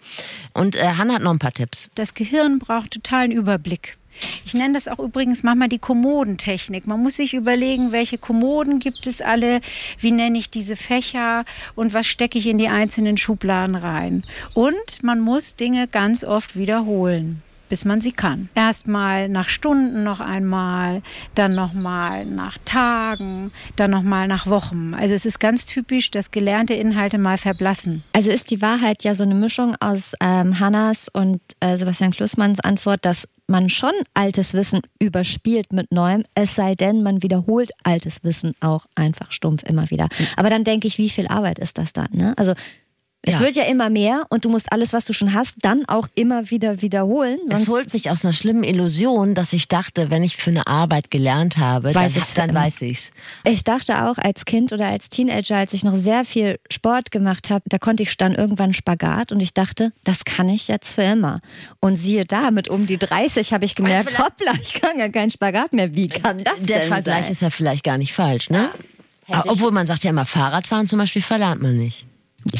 Und äh, Hannah hat noch ein paar Tipps. Das Gehirn braucht totalen Überblick. Ich nenne das auch übrigens manchmal die Kommodentechnik. Man muss sich überlegen, welche Kommoden gibt es alle, wie nenne ich diese Fächer und was stecke ich in die einzelnen Schubladen rein. Und man muss Dinge ganz oft wiederholen bis man sie kann. Erstmal nach Stunden noch einmal, dann nochmal nach Tagen, dann nochmal nach Wochen. Also es ist ganz typisch, dass gelernte Inhalte mal verblassen. Also ist die Wahrheit ja so eine Mischung aus ähm, Hannas und äh, Sebastian Klussmanns Antwort, dass man schon altes Wissen überspielt mit neuem, es sei denn, man wiederholt altes Wissen auch einfach stumpf immer wieder. Aber dann denke ich, wie viel Arbeit ist das dann? Ne? Also es Ja. wird ja immer mehr und du musst alles, was du schon hast, dann auch immer wieder wiederholen. Es Sonst holt mich aus einer schlimmen Illusion, dass ich dachte, wenn ich für eine Arbeit gelernt habe, Weiß dann, es dann dann. weiß ich's. Ich dachte auch als Kind oder als Teenager, als ich noch sehr viel Sport gemacht habe, da konnte ich dann irgendwann Spagat und ich dachte, das kann ich jetzt für immer. Und siehe da, mit um die 30 habe ich gemerkt, hoppla, ich kann ja keinen Spagat mehr. Wie kann das Der denn Vergleich sein? ist ja vielleicht gar nicht falsch, ne? Obwohl man sagt ja immer, Fahrradfahren zum Beispiel verlernt man nicht.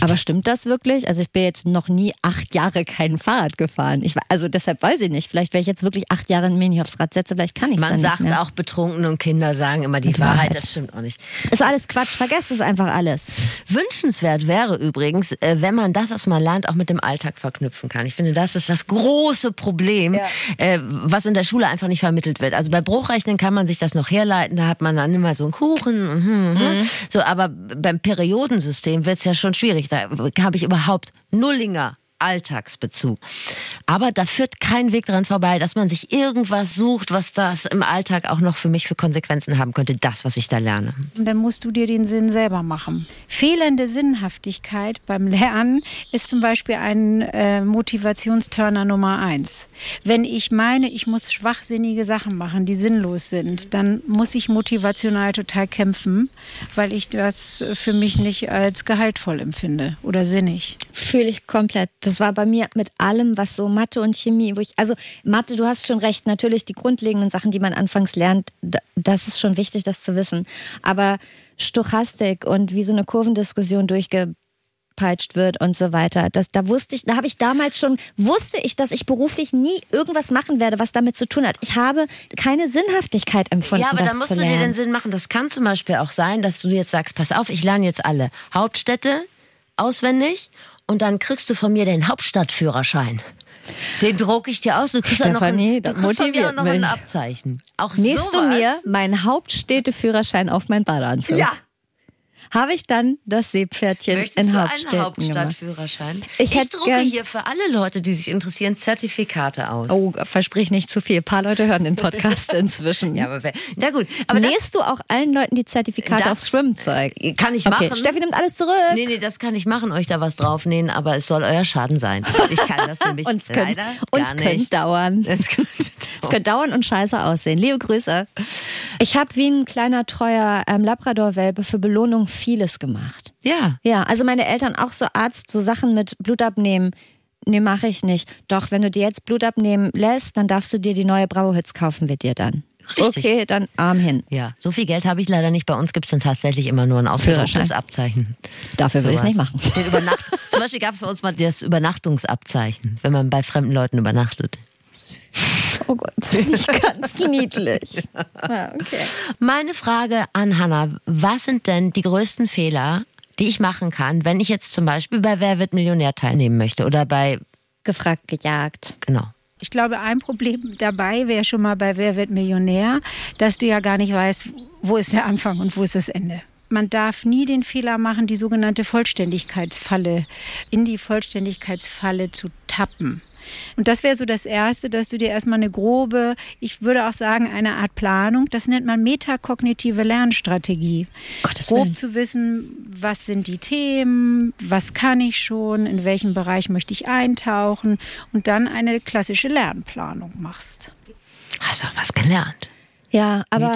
Aber stimmt das wirklich? Also ich bin jetzt noch nie acht Jahre kein Fahrrad gefahren. Ich, also deshalb weiß ich nicht. Vielleicht, wenn ich jetzt wirklich acht Jahre mich nicht aufs Rad setze, vielleicht kann ich es Man sagt nicht auch, Betrunkene und Kinder sagen immer die Die Wahrheit. Wahrheit. Das stimmt auch nicht. Ist alles Quatsch, vergesst es einfach alles. Wünschenswert wäre übrigens, äh, wenn man das, was man lernt, auch mit dem Alltag verknüpfen kann. Ich finde, das ist das große Problem, äh, was in der Schule einfach nicht vermittelt wird. Also bei Bruchrechnen kann man sich das noch herleiten, da hat man dann immer so einen Kuchen. mhm, mhm. So, aber beim Periodensystem wird es ja schon schwierig. Da habe ich überhaupt Nullinger. Alltagsbezug. Aber da führt kein Weg dran vorbei, dass man sich irgendwas sucht, was das im Alltag auch noch für mich für Konsequenzen haben könnte, das, was ich da lerne. Und dann musst du dir den Sinn selber machen. Fehlende Sinnhaftigkeit beim Lernen ist zum Beispiel ein äh, Motivationsturner Nummer eins. Wenn ich meine, ich muss schwachsinnige Sachen machen, die sinnlos sind, dann muss ich motivational total kämpfen, weil ich das für mich nicht als gehaltvoll empfinde oder sinnig. Fühle ich komplett. Das war bei mir mit allem, was so Mathe und Chemie, wo ich, also Mathe, du hast schon recht, natürlich die grundlegenden Sachen, die man anfangs lernt, da- das ist schon wichtig, das zu wissen. Aber Stochastik und wie so eine Kurvendiskussion durchgepeitscht wird und so weiter, das, da wusste ich, da habe ich damals schon, wusste ich, dass ich beruflich nie irgendwas machen werde, was damit zu tun hat. Ich habe keine Sinnhaftigkeit empfunden. Ja, aber das da musst du dir den Sinn machen. Das kann zum Beispiel auch sein, dass du jetzt sagst, pass auf, ich lerne jetzt alle Hauptstädte auswendig und dann kriegst du von mir den Hauptstadtführerschein. Den drucke ich dir aus. Du kriegst auch noch ein, Stefanie, du kriegst von mir auch noch ein mich. Abzeichen. Auch Nächst du sowas. mir meinen Hauptstädteführerschein auf mein Badeanzug? Ja. Habe ich dann das Seepferdchen Möchtest in du Hauptstädten einen. Hauptstadtführerschein? Ich Ich, hätte drucke hier für alle Leute, die sich interessieren, Zertifikate aus. Oh, versprich nicht zu viel. Ein paar Leute hören den Podcast inzwischen. Ja, aber wer, na gut. Aber Nähst du auch allen Leuten die Zertifikate aufs Schwimmzeug? kann ich Okay, machen. Steffi nimmt alles zurück. Nee, nee, das kann ich machen, euch da was draufnähen, aber es soll euer Schaden sein. Ich kann das nämlich Uns leider uns gar könnte nicht. dauern. Das könnte Es könnte dauern und scheiße aussehen. Liebe Grüße. Ich habe wie ein kleiner treuer ähm, Labrador-Welpe für Belohnung vieles gemacht. Ja. Ja, also meine Eltern auch so Arzt, so Sachen mit Blut abnehmen. Nee, mache ich nicht. Doch, wenn du dir jetzt Blut abnehmen lässt, dann darfst du dir die neue Brauhitz kaufen, wir dir dann. Richtig. Okay, dann Arm hin. Ja, so viel Geld habe ich leider nicht. Bei uns gibt es dann tatsächlich immer nur ein ausgedrucktes. Abzeichen. Dafür will ich es nicht machen. Den Übernacht Zum Beispiel gab es bei uns mal das Übernachtungsabzeichen, wenn man bei fremden Leuten übernachtet. Oh Gott, das finde ich ganz niedlich. Ja, okay. Meine Frage an Hannah, was sind denn die größten Fehler, die ich machen kann, wenn ich jetzt zum Beispiel bei Wer wird Millionär teilnehmen möchte oder bei Gefragt, gejagt. Genau. Ich glaube, ein Problem dabei wäre schon mal bei Wer wird Millionär, dass du ja gar nicht weißt, wo ist der Anfang und wo ist das Ende. Man darf nie den Fehler machen, die sogenannte Vollständigkeitsfalle, in die Vollständigkeitsfalle zu tappen. Und das wäre so das Erste, dass du dir erstmal eine grobe, ich würde auch sagen, eine Art Planung, das nennt man metakognitive Lernstrategie. Gottes Grob Willen. zu wissen, was sind die Themen, was kann ich schon, in welchem Bereich möchte ich eintauchen und dann eine klassische Lernplanung machst. Hast auch was gelernt. Ja, aber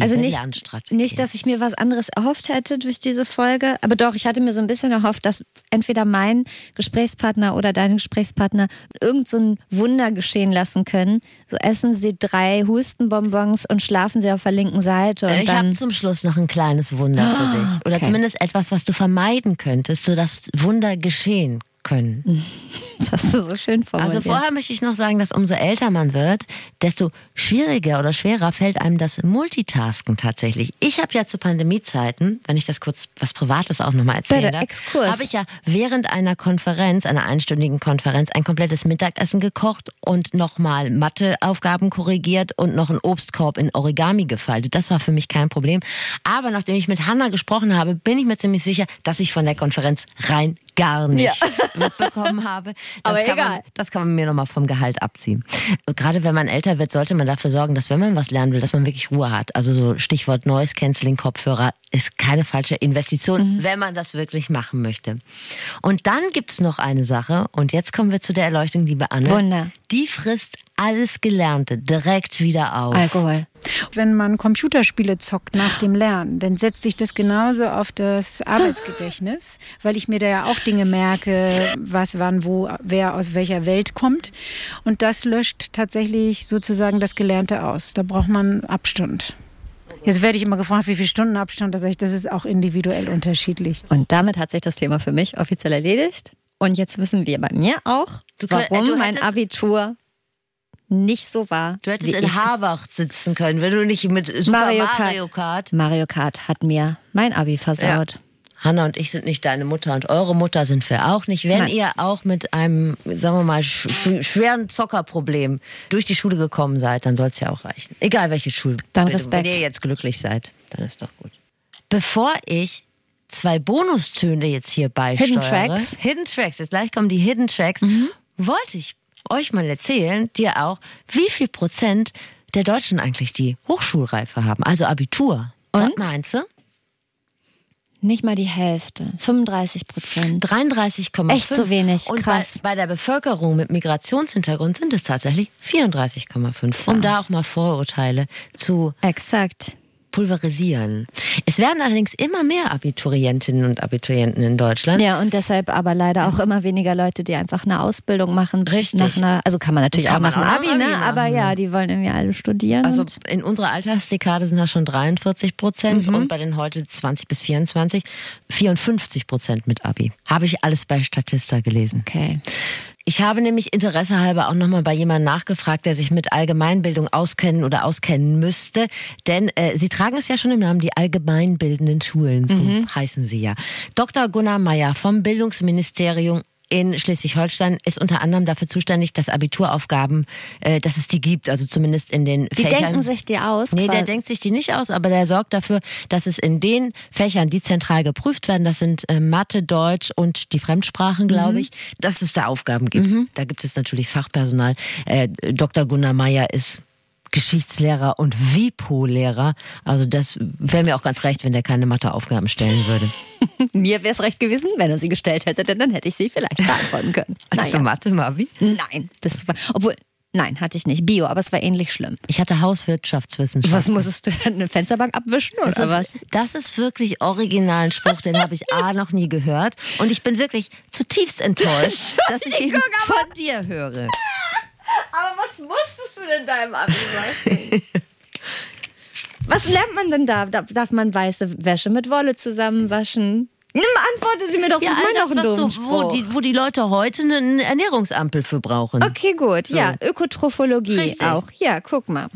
also nicht, nicht, dass ich mir was anderes erhofft hätte durch diese Folge, aber doch, ich hatte mir so ein bisschen erhofft, dass entweder mein Gesprächspartner oder dein Gesprächspartner irgend so ein Wunder geschehen lassen können. So essen sie drei Hustenbonbons und schlafen sie auf der linken Seite. Und ich habe zum Schluss noch ein kleines Wunder für dich. Oder okay. zumindest etwas, was du vermeiden könntest, sodass Wunder geschehen können. das hast du so schön formuliert. Also vorher möchte ich noch sagen, dass umso älter man wird, desto schwieriger oder schwerer fällt einem das Multitasken tatsächlich. Ich habe ja zu Pandemiezeiten, wenn ich das kurz was Privates auch nochmal erzähle, habe ich ja während einer Konferenz, einer einstündigen Konferenz, ein komplettes Mittagessen gekocht und nochmal Matheaufgaben korrigiert und noch einen Obstkorb in Origami gefaltet. Das war für mich kein Problem. Aber nachdem ich mit Hanna gesprochen habe, bin ich mir ziemlich sicher, dass ich von der Konferenz rein gar nichts mitbekommen habe. Das Aber kann egal. Man, das kann man mir nochmal vom Gehalt abziehen. Und gerade wenn man älter wird, sollte man dafür sorgen, dass wenn man was lernen will, dass man wirklich Ruhe hat. Also so Stichwort Noise Cancelling Kopfhörer ist keine falsche Investition, wenn man das wirklich machen möchte. Und dann gibt's noch eine Sache und jetzt kommen wir zu der Erleuchtung, liebe Anne. Wunder. Die frisst alles Gelernte direkt wieder auf. Alkohol. Wenn man Computerspiele zockt nach dem Lernen, dann setzt sich das genauso auf das Arbeitsgedächtnis, weil ich mir da ja auch Dinge merke, was, wann, wo, wer aus welcher Welt kommt. Und das löscht tatsächlich sozusagen das Gelernte aus. Da braucht man Abstand. Jetzt werde ich immer gefragt, wie viele Stunden Abstand, da sage ich, das ist auch individuell unterschiedlich. Und damit hat sich das Thema für mich offiziell erledigt. Und jetzt wissen wir bei mir auch, Du warum du mein Abitur nicht so war. Du hättest in Harvard sitzen können, wenn du nicht mit Super Mario Mario, Kart. Kart. Mario Kart hat mir mein Abi versaut. Hanna und ich sind nicht deine Mutter und eure Mutter sind wir auch nicht. Wenn Nein. ihr auch mit einem, sagen wir mal, sch sch schweren Zockerproblem durch die Schule gekommen seid, dann soll es ja auch reichen. Egal welche Schule. Dann Wenn Respekt. ihr jetzt glücklich seid, dann ist doch gut. Bevor ich zwei Bonustöne jetzt hier beisteuere. Hidden Tracks. Mhm. Hidden Tracks. Jetzt gleich kommen die Hidden Tracks. Wollte ich euch mal erzählen, dir auch, wie viel Prozent der Deutschen eigentlich die Hochschulreife haben, also Abitur. Was Und? meinst du? Nicht mal die Hälfte. 35 Prozent. 33,5. Echt so wenig, Und krass. Bei, bei der Bevölkerung mit Migrationshintergrund sind es tatsächlich 34,5. Um da auch mal Vorurteile zu Exakt. Pulverisieren. Es werden allerdings immer mehr Abiturientinnen und Abiturienten in Deutschland. Ja, und deshalb aber leider auch immer weniger Leute, die einfach eine Ausbildung machen. Richtig. Nach einer, also kann man natürlich Kann auch nach auch Abi, dem ne? Abi Aber machen, ja, die wollen irgendwie alle studieren. Also in unserer Altersdekade sind das schon 43 Mhm. Prozent und bei den heute 20 bis 24 54 Prozent mit Abi. Habe ich alles bei Statista gelesen. okay. Ich habe nämlich Interesse halber auch nochmal bei jemandem nachgefragt, der sich mit Allgemeinbildung auskennen oder auskennen müsste. Denn äh, Sie tragen es ja schon im Namen, die allgemeinbildenden Schulen, so heißen sie ja. Dr. Gunnar Meyer vom Bildungsministerium in Schleswig-Holstein ist unter anderem dafür zuständig, dass Abituraufgaben, äh, dass es die gibt, also zumindest in den Die Fächern. denken sich die aus. Nee, der quasi. denkt sich die nicht aus, aber der sorgt dafür, dass es in den Fächern, die zentral geprüft werden, das sind äh, Mathe, Deutsch und die Fremdsprachen, glaube ich, dass es da Aufgaben gibt. Da gibt es natürlich Fachpersonal. Äh, Dr. Gunnar Meyer ist Geschichtslehrer und WIPO-Lehrer. Also das wäre mir auch ganz recht, wenn der keine Matheaufgaben stellen würde. Mir wäre es recht gewesen, wenn er sie gestellt hätte, denn dann hätte ich sie vielleicht beantworten können. Hast du Mathe, Mavi? Nein, das war, obwohl, nein, hatte ich nicht. Bio, aber es war ähnlich schlimm. Ich hatte Hauswirtschaftswissenschaften. Was musstest du denn, eine Fensterbank abwischen oder Das was? ist, das ist wirklich original ein Spruch, den habe ich A noch nie gehört. Und ich bin wirklich zutiefst enttäuscht, dass ich ihn von dir höre. Aber was musstest du denn da im Abi machen? Was lernt man denn da? Darf man weiße Wäsche mit Wolle zusammenwaschen? Nimm, antworte sie mir doch, Ja, sonst all mal das, was du, wo, die, wo die Leute heute eine Ernährungsampel für brauchen. Okay, gut. Ja, Ökotrophologie Richtig. auch. Ja, guck mal.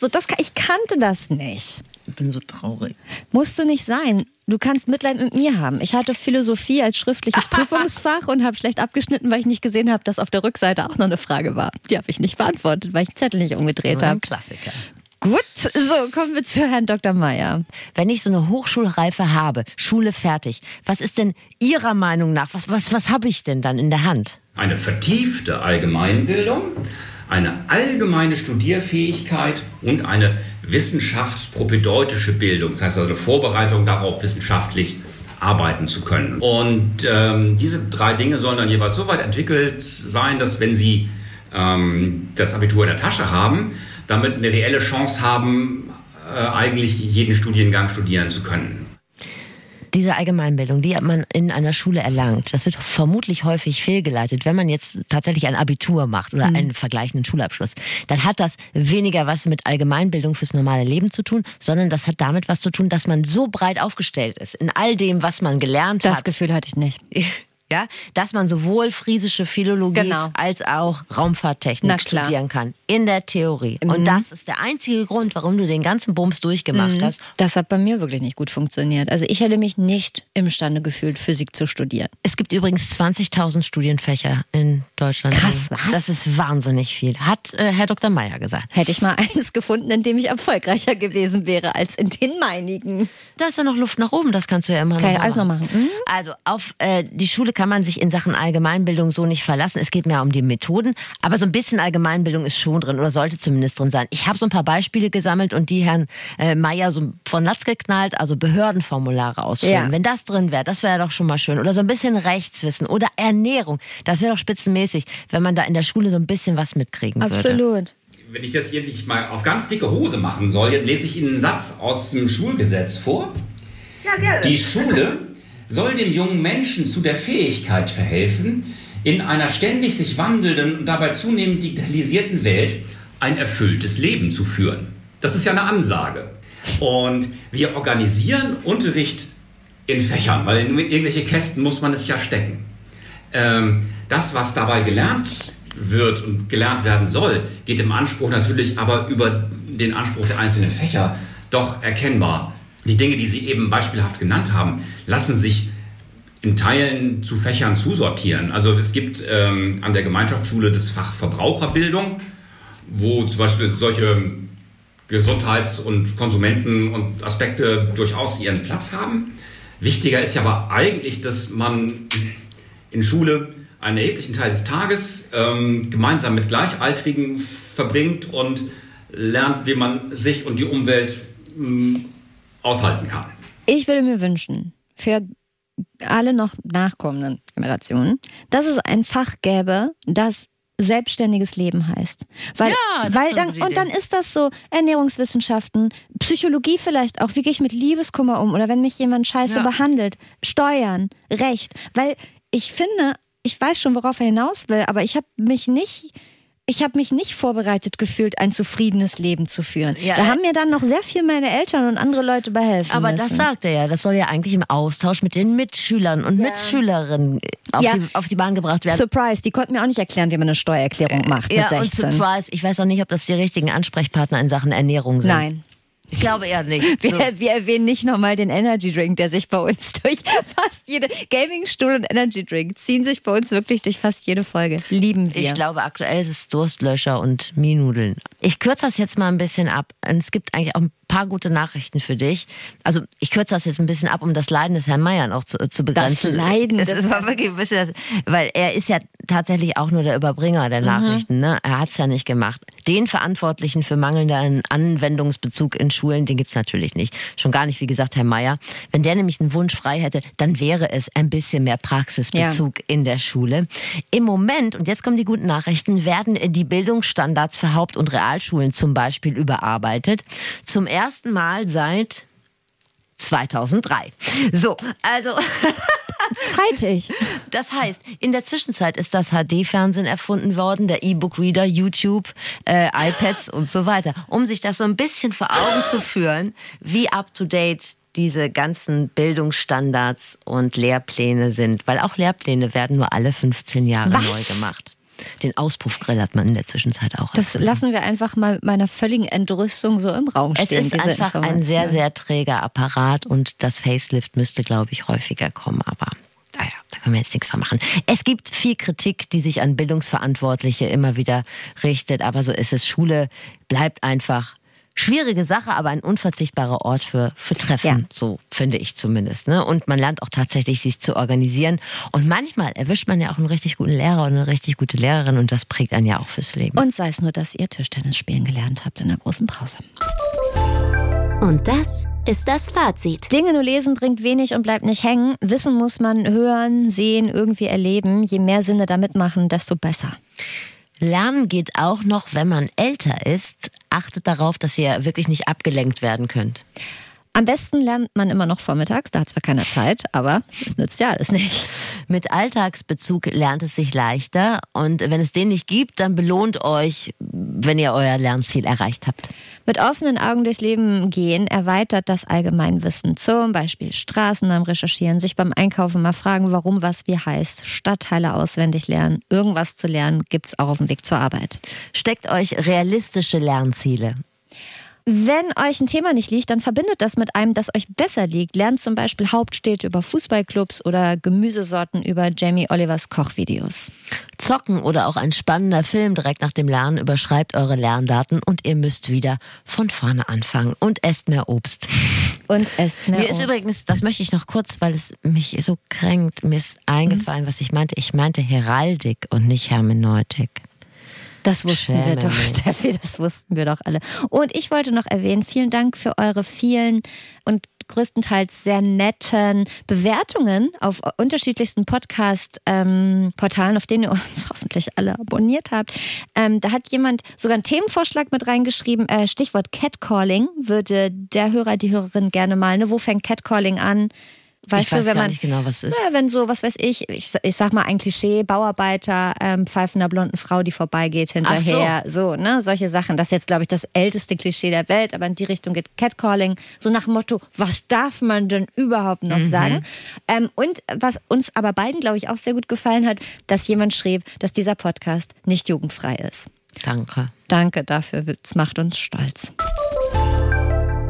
So, das, ich kannte das nicht. Ich bin so traurig. Musste nicht sein. Du kannst Mitleid mit mir haben. Ich hatte Philosophie als schriftliches Prüfungsfach und habe schlecht abgeschnitten, weil ich nicht gesehen habe, dass auf der Rückseite auch noch eine Frage war. Die habe ich nicht beantwortet, weil ich den Zettel nicht umgedreht Ein habe. Klassiker. Gut, so kommen wir zu Herrn Dr. Meier. Wenn ich so eine Hochschulreife habe, Schule fertig, was ist denn Ihrer Meinung nach, was, was, was habe ich denn dann in der Hand? Eine vertiefte Allgemeinbildung, eine allgemeine Studierfähigkeit und eine wissenschaftspropedeutische Bildung. Das heißt also eine Vorbereitung darauf, wissenschaftlich arbeiten zu können. Und ähm, diese drei Dinge sollen dann jeweils so weit entwickelt sein, dass wenn Sie ähm, das Abitur in der Tasche haben, damit eine reelle Chance haben, äh, eigentlich jeden Studiengang studieren zu können. Diese Allgemeinbildung, die man in einer Schule erlangt, das wird vermutlich häufig fehlgeleitet. Wenn man jetzt tatsächlich ein Abitur macht oder einen vergleichenden Schulabschluss, dann hat das weniger was mit Allgemeinbildung fürs normale Leben zu tun, sondern das hat damit was zu tun, dass man so breit aufgestellt ist in all dem, was man gelernt Das hat. Gefühl hatte ich nicht. Ja, dass man sowohl friesische Philologie Genau. als auch Raumfahrttechnik studieren kann. In der Theorie. Und das ist der einzige Grund, warum du den ganzen Bums durchgemacht hast. Das hat bei mir wirklich nicht gut funktioniert. Also ich hätte mich nicht imstande gefühlt, Physik zu studieren. Es gibt übrigens 20.000 Studienfächer in Deutschland. Krass, was? Das ist wahnsinnig viel, hat äh, Herr Dr. Meyer gesagt. Hätte ich mal eins gefunden, in dem ich erfolgreicher gewesen wäre als in den meinigen. Da ist ja noch Luft nach oben, das kannst du ja immer Kann ich noch alles noch machen. Mhm. Also auf äh, die Schule kann man sich in Sachen Allgemeinbildung so nicht verlassen. Es geht mehr um die Methoden, aber so ein bisschen Allgemeinbildung ist schon drin oder sollte zumindest drin sein. Ich habe so ein paar Beispiele gesammelt und die Herrn äh, Meier so von Latz geknallt, also Behördenformulare ausfüllen. Ja. Wenn das drin wäre, das wäre doch schon mal schön. Oder so ein bisschen Rechtswissen oder Ernährung, das wäre doch spitzenmäßig, wenn man da in der Schule so ein bisschen was mitkriegen würde. Absolut. Wenn ich das jetzt nicht mal auf ganz dicke Hose machen soll, jetzt lese ich Ihnen einen Satz aus dem Schulgesetz vor. Die Schule soll dem jungen Menschen zu der Fähigkeit verhelfen, in einer ständig sich wandelnden und dabei zunehmend digitalisierten Welt ein erfülltes Leben zu führen. Das ist ja eine Ansage. Und wir organisieren Unterricht in Fächern, weil in irgendwelche Kästen muss man es ja stecken. Ähm, das, was dabei gelernt wird und gelernt werden soll, geht im Anspruch natürlich aber über den Anspruch der einzelnen Fächer doch erkennbar. Die Dinge, die Sie eben beispielhaft genannt haben, lassen sich in Teilen zu Fächern zusortieren. Also es gibt ähm, an der Gemeinschaftsschule das Fach Verbraucherbildung, wo zum Beispiel solche Gesundheits- und Konsumenten- und Aspekte durchaus ihren Platz haben. Wichtiger ist ja aber eigentlich, dass man in Schule einen erheblichen Teil des Tages ähm, gemeinsam mit Gleichaltrigen verbringt und lernt, wie man sich und die Umwelt ähm, aushalten kann. Ich würde mir wünschen, für alle noch nachkommenden Generationen, dass es ein Fach gäbe, das selbstständiges Leben heißt. Weil, Ja, das ist weil eine dann, gute und dann ist das so Ernährungswissenschaften, Psychologie vielleicht auch, wie gehe ich mit Liebeskummer um oder wenn mich jemand scheiße Ja. behandelt, Steuern, Recht. Weil ich finde, ich weiß schon, worauf er hinaus will, aber ich habe mich nicht ich habe mich nicht vorbereitet gefühlt, ein zufriedenes Leben zu führen. Ja, da äh, haben mir dann noch sehr viel meine Eltern und andere Leute bei helfen Aber müssen. das sagt er ja. Das soll ja eigentlich im Austausch mit den Mitschülern und Mitschülerinnen auf, Ja. die, auf die Bahn gebracht werden. Surprise, die konnten mir auch nicht erklären, wie man eine Steuererklärung macht ja, mit und 16. Surprise, ich weiß auch nicht, ob das die richtigen Ansprechpartner in Sachen Ernährung sind. Nein. Ich glaube eher nicht. Wir, So. wir erwähnen nicht nochmal den Energy Drink, der sich bei uns durch fast jede Gaming-Stuhl und Energy Drink ziehen sich bei uns wirklich durch fast jede Folge. Lieben wir. Ich glaube, aktuell ist es Durstlöscher und Minudeln. Ich kürze das jetzt mal ein bisschen ab. Es gibt eigentlich auch ein paar gute Nachrichten für dich. Also ich kürze das jetzt ein bisschen ab, um das Leiden des Herrn Meier noch zu, zu begrenzen. Leiden Es ist war wirklich ein bisschen, das, weil er ist ja tatsächlich auch nur der Überbringer Mhm. der Nachrichten. Ne? Er hat es ja nicht gemacht. Den Verantwortlichen für mangelnden Anwendungsbezug in Schulen, den gibt's natürlich nicht. Schon gar nicht, wie gesagt, Herr Meier. Wenn der nämlich einen Wunsch frei hätte, dann wäre es ein bisschen mehr Praxisbezug in der Schule. Im Moment, und jetzt kommen die guten Nachrichten, werden die Bildungsstandards für Haupt- und Realschulen zum Beispiel überarbeitet. Zum ersten Mal seit 2003. So, also Zeitig. das heißt, in der Zwischenzeit ist das HD-Fernsehen erfunden worden, der E-Book-Reader, YouTube, äh, iPads und so weiter, um sich das so ein bisschen vor Augen zu führen, wie up-to-date diese ganzen Bildungsstandards und Lehrpläne sind, weil auch Lehrpläne werden nur alle 15 Jahre Was? neu gemacht. Den Auspuffgrill hat man in der Zwischenzeit auch. Das lassen wir einfach mal meiner völligen Entrüstung so im Raum es stehen. ist diese einfach ein sehr, sehr träger Apparat und das Facelift müsste, glaube ich, häufiger kommen, aber naja, da können wir jetzt nichts dran machen. Es gibt viel Kritik, die sich an Bildungsverantwortliche immer wieder richtet, aber so ist es. Schule bleibt einfach schwierige Sache, aber ein unverzichtbarer Ort für, für Treffen, Ja. so finde ich zumindest. Ne? Und man lernt auch tatsächlich, sich zu organisieren. Und manchmal erwischt man ja auch einen richtig guten Lehrer und eine richtig gute Lehrerin und das prägt einen ja auch fürs Leben. Und sei es nur, dass ihr Tischtennis spielen gelernt habt in der großen Pause. Und das ist das Fazit. Dinge nur lesen bringt wenig und bleibt nicht hängen. Wissen muss man hören, sehen, irgendwie erleben. Je mehr Sinne damit machen, desto besser. Lernen geht auch noch, wenn man älter ist. Achtet darauf, dass ihr wirklich nicht abgelenkt werden könnt. Am besten lernt man immer noch vormittags, da hat zwar keiner Zeit, aber es nützt ja alles nichts. Mit Alltagsbezug lernt es sich leichter und wenn es den nicht gibt, dann belohnt euch, wenn ihr euer Lernziel erreicht habt. Mit offenen Augen durchs Leben gehen erweitert das Allgemeinwissen. Zum Beispiel Straßennamen recherchieren, sich beim Einkaufen mal fragen, warum was wie heißt, Stadtteile auswendig lernen. Irgendwas zu lernen gibt's auch auf dem Weg zur Arbeit. Steckt euch realistische Lernziele. Wenn euch ein Thema nicht liegt, dann verbindet das mit einem, das euch besser liegt. Lernt zum Beispiel Hauptstädte über Fußballclubs oder Gemüsesorten über Jamie Olivers Kochvideos. Zocken oder auch ein spannender Film direkt nach dem Lernen überschreibt eure Lerndaten und ihr müsst wieder von vorne anfangen und esst mehr Obst. Und esst mehr Mir ist Obst. übrigens, das möchte ich noch kurz, weil es mich so kränkt, mir ist eingefallen, was ich meinte. Ich meinte Heraldik und nicht Hermeneutik. Das wussten wir Schäme doch, mich. Steffi, das wussten wir doch alle. Und ich wollte noch erwähnen, vielen Dank für eure vielen und größtenteils sehr netten Bewertungen auf unterschiedlichsten Podcast-Portalen, auf denen ihr uns hoffentlich alle abonniert habt. Ähm, da hat jemand sogar einen Themenvorschlag mit reingeschrieben, äh, Stichwort Catcalling, würde der Hörer, die Hörerin gerne mal, ne, wo fängt Catcalling an? Weißt ich weiß du, wenn gar man nicht genau, was ist. ja, wenn so, was weiß ich, ich, ich sag mal ein Klischee, Bauarbeiter, ähm, pfeifender blonden Frau, die vorbeigeht hinterher, so. ne, solche Sachen. Das ist jetzt, glaube ich, das älteste Klischee der Welt, aber in die Richtung geht Catcalling, so nach dem Motto, was darf man denn überhaupt noch sagen? Ähm, und was uns aber beiden, glaube ich, auch sehr gut gefallen hat, dass jemand schrieb, dass dieser Podcast nicht jugendfrei ist. Danke. Danke dafür, es macht uns stolz.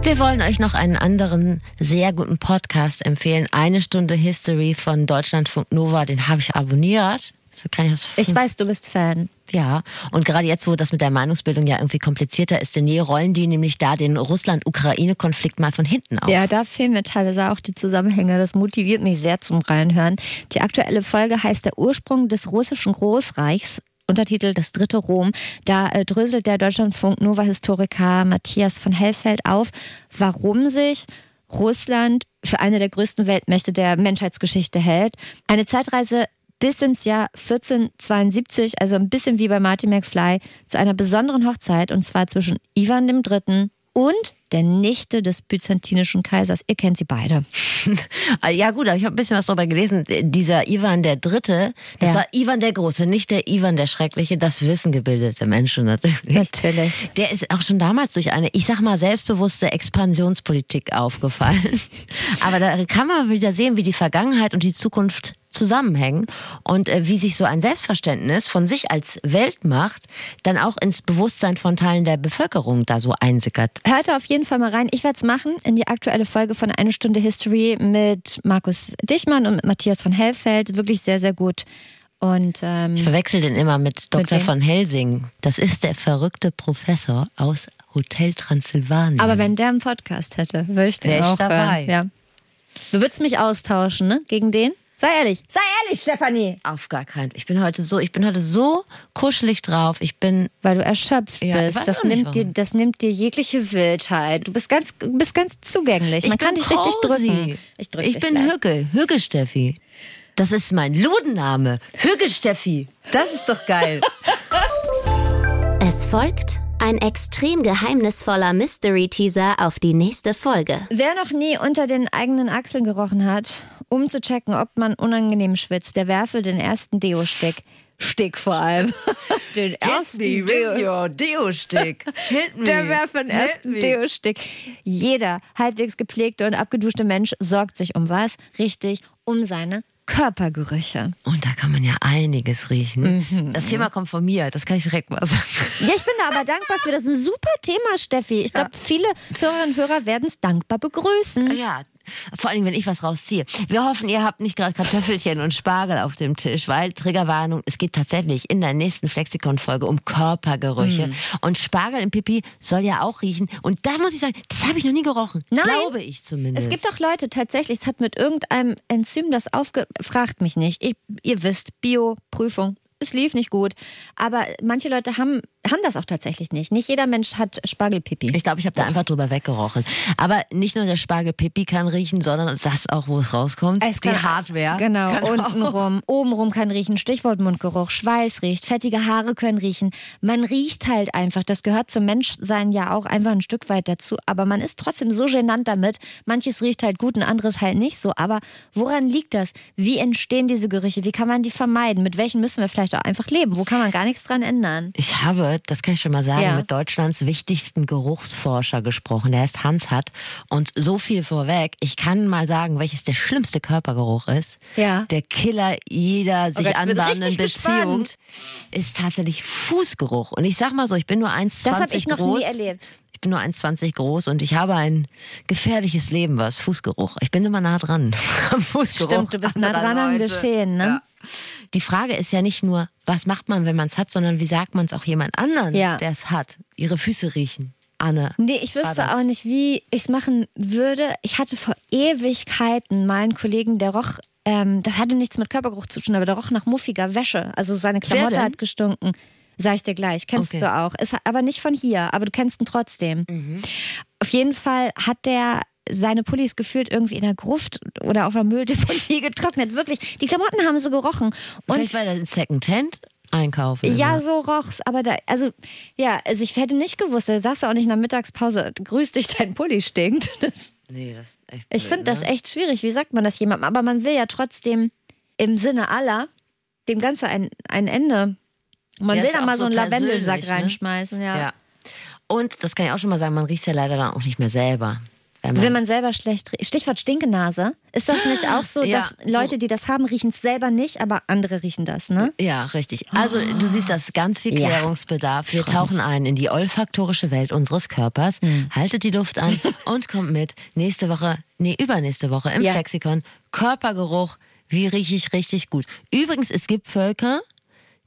Wir wollen euch noch einen anderen sehr guten Podcast empfehlen. Eine Stunde History von Deutschlandfunk Nova. Den habe ich abonniert. So kann ich das Ich weiß, du bist Fan. Ja, und gerade jetzt, wo das mit der Meinungsbildung ja irgendwie komplizierter ist denn je, rollen die nämlich da den Russland-Ukraine-Konflikt mal von hinten auf. Ja, da fehlen mir teilweise auch die Zusammenhänge. Das motiviert mich sehr zum Reinhören. Die aktuelle Folge heißt Der Ursprung des russischen Großreichs. Untertitel Das dritte Rom. Da äh, dröselt der Deutschlandfunk Nova-Historiker Matthias von Hellfeld auf, warum sich Russland für eine der größten Weltmächte der Menschheitsgeschichte hält. Eine Zeitreise bis ins Jahr 1472, also ein bisschen wie bei Martin McFly, zu einer besonderen Hochzeit und zwar zwischen Ivan III. Und der Nichte des byzantinischen Kaisers. Ihr kennt sie beide. Ja gut, aber ich habe ein bisschen was darüber gelesen. Dieser Ivan der Dritte, das Ja. war Ivan der Große, nicht der Ivan der Schreckliche, das wissen gebildete Menschen natürlich. Natürlich. Der ist auch schon damals durch eine, ich sag mal, selbstbewusste Expansionspolitik aufgefallen. Aber da kann man wieder sehen, wie die Vergangenheit und die Zukunft zusammenhängen und äh, wie sich so ein Selbstverständnis von sich als Weltmacht dann auch ins Bewusstsein von Teilen der Bevölkerung da so einsickert. Hört auf jeden Fall mal rein. Ich werde es machen in die aktuelle Folge von Eine Stunde History mit Markus Dichmann und mit Matthias von Hellfeld. Wirklich sehr, sehr gut. Und ähm, Ich verwechsel den immer mit Dr. wem? von Helsing. Das ist der verrückte Professor aus Hotel Transsilvanien. aber wenn der einen Podcast hätte, würde ich den ich auch dabei. hören. Ja. Du würdest mich austauschen, ne? Gegen den? Sei ehrlich. Sei ehrlich, Stefanie. auf gar keinen. Ich bin heute so, ich bin heute so kuschelig drauf. Ich bin Weil du erschöpft Ja, bist. Das nimmt, dir, warum. das nimmt dir jegliche Wildheit. Du bist ganz, bist ganz zugänglich. Man ich kann bin dich richtig cozy. drücken. Ich drück Ich dich bin gleich. Hügge, Hügge Steffi. Das ist mein Ludenname. Hügge Steffi. Das ist doch geil. Es folgt ein extrem geheimnisvoller Mystery-Teaser auf die nächste Folge. Wer noch nie unter den eigenen Achseln gerochen hat, um zu checken, ob man unangenehm schwitzt, der werfe den ersten Deo-Stick Stick vor allem. Den ersten Deo. Deo-Stick. Der Werfer den ersten Deo-Stick. Jeder halbwegs gepflegte und abgeduschte Mensch sorgt sich um was? Richtig, um seine Körpergerüche. Und da kann man ja einiges riechen. Mhm. Das Thema kommt von mir, das kann ich direkt mal sagen. Ja, ich bin da aber dankbar für. Das ist ein super Thema, Steffi. Ich glaube, viele Hörerinnen und Hörer werden es dankbar begrüßen. Ja, vor allem, wenn ich was rausziehe. Wir hoffen, ihr habt nicht gerade Kartoffelchen und Spargel auf dem Tisch, weil Triggerwarnung, es geht tatsächlich in der nächsten Flexikon-Folge um Körpergerüche. Mm. Und Spargel im Pipi soll ja auch riechen. Und da muss ich sagen, das habe ich noch nie gerochen. Nein. Glaube ich zumindest. Es gibt auch Leute, tatsächlich, es hat mit irgendeinem Enzym das aufgefragt mich nicht. Ich, ihr wisst, Bio-Prüfung, es lief nicht gut. Aber manche Leute haben, haben das auch tatsächlich nicht. Nicht jeder Mensch hat Spargelpipi. Ich glaube, ich habe da einfach drüber weggerochen. Aber nicht nur der Spargelpipi kann riechen, sondern das auch, wo es rauskommt. Es die Hardware. Genau, untenrum, obenrum kann riechen. Stichwort Mundgeruch. Schweiß riecht, fettige Haare können riechen. Man riecht halt einfach. Das gehört zum Menschsein ja auch einfach ein Stück weit dazu. Aber man ist trotzdem so genannt damit. Manches riecht halt gut und anderes halt nicht so. Aber woran liegt das? Wie entstehen diese Gerüche? Wie kann man die vermeiden? Mit welchen müssen wir vielleicht auch einfach leben? Wo kann man gar nichts dran ändern? Ich habe, das kann ich schon mal sagen, ja. mit Deutschlands wichtigsten Geruchsforscher gesprochen. Der heißt Hans Hatt. Und so viel vorweg, ich kann mal sagen, welches der schlimmste Körpergeruch ist. Ja. Der Killer jeder sich okay, anbahnenden Beziehung gespannt. ist tatsächlich Fußgeruch. Und ich sag mal so, ich bin nur 1,20 groß. Das habe ich noch groß. nie erlebt Ich bin nur 1,20 groß und ich habe ein gefährliches Leben, was Fußgeruch. Ich bin immer nah dran am Fußgeruch. Stimmt, du bist nah dran am Geschehen, ne? Ja. Die Frage ist ja nicht nur, was macht man, wenn man es hat, sondern wie sagt man es auch jemand anderen, ja. der es hat. Ihre Füße riechen. Anne. Nee, ich wüsste auch nicht, wie ich es machen würde. Ich hatte vor Ewigkeiten mal einen Kollegen, der roch, ähm, das hatte nichts mit Körpergeruch zu tun, aber der roch nach muffiger Wäsche. Also seine Klamotte hat gestunken. Sag ich dir gleich, kennst okay. du auch. Ist aber nicht von hier, aber du kennst ihn trotzdem. Mhm. Auf jeden Fall hat der seine Pullis gefühlt irgendwie in der Gruft oder auf der Mülldeponie getrocknet. Wirklich, die Klamotten haben so gerochen. Und Vielleicht war das ein Secondhand? Einkaufen. Ja, so roch's. Aber da, also, ja, also ich hätte nicht gewusst, da sagst du auch nicht in der Mittagspause, grüß dich, dein Pulli stinkt. Das, nee, das ist echt blöd, Ich finde ne? das echt schwierig. Wie sagt man das jemandem? Aber man will ja trotzdem im Sinne aller dem Ganze ein, ein Ende. Man ja, will da mal so einen Lavendelsack ne? reinschmeißen, ja. ja. Und das kann ich auch schon mal sagen, man riecht ja leider dann auch nicht mehr selber. Wenn man, Wenn man selber schlecht riecht. Stichwort Stinkenase. Ist das nicht auch so, ja, dass Leute, die das haben, riechen es selber nicht, aber andere riechen das, ne? Ja, richtig. Also du siehst, das ist ganz viel Klärungsbedarf. Wir tauchen ein in die olfaktorische Welt unseres Körpers. Mhm. Haltet die Luft an und kommt mit. Nächste Woche, nee, übernächste Woche im ja. Flexikon. Körpergeruch. Wie rieche ich richtig gut? Übrigens, es gibt Völker,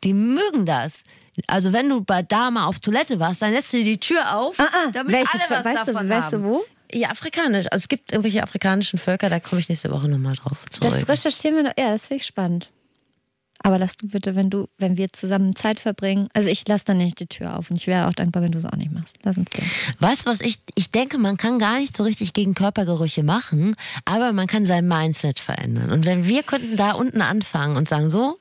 die mögen das. Also wenn du bei Dama auf Toilette warst, dann lässt du die Tür auf, ah, ah. damit Welche, alle was weißt davon du, weißt haben. du wo? Ja, afrikanisch. Also es gibt irgendwelche afrikanischen Völker, da komme ich nächste Woche nochmal drauf zurück. Das recherchieren wir noch. Ja, das finde ich spannend. Aber lass du bitte, wenn du, wenn wir zusammen Zeit verbringen, also ich lasse dann nicht die Tür auf und ich wäre auch dankbar, wenn du es auch nicht machst. Lass uns gehen. Weißt du, was ich, ich denke, man kann gar nicht so richtig gegen Körpergerüche machen, aber man kann sein Mindset verändern. Und wenn wir könnten da unten anfangen und sagen, so,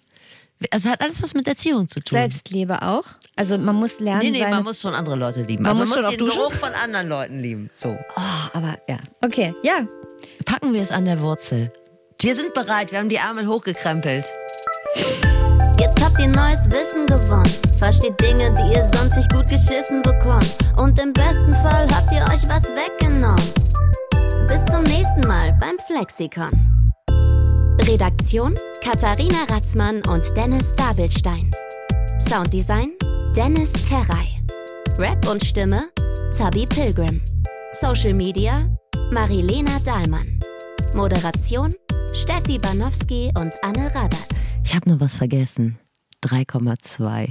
also hat alles was mit Erziehung zu tun. Selbstliebe auch. Also man muss lernen. Nee, nee, seine... man muss schon andere Leute lieben. Man also muss, man muss den Geruch von anderen Leuten lieben. So. Oh, aber ja. Okay, ja. Packen wir es an der Wurzel. Wir sind bereit, wir haben die Arme hochgekrempelt. Jetzt habt ihr neues Wissen gewonnen. Versteht Dinge, die ihr sonst nicht gut geschissen bekommt. Und im besten Fall habt ihr euch was weggenommen. Bis zum nächsten Mal beim Flexikon. Redaktion Katharina Ratzmann und Dennis Dabelstein. Sounddesign Dennis Terrei. Rap und Stimme Zabi Pilgrim. Social Media Marilena Dahlmann. Moderation Steffi Banowski und Anne Radatz. Ich habe nur was vergessen. 3,2.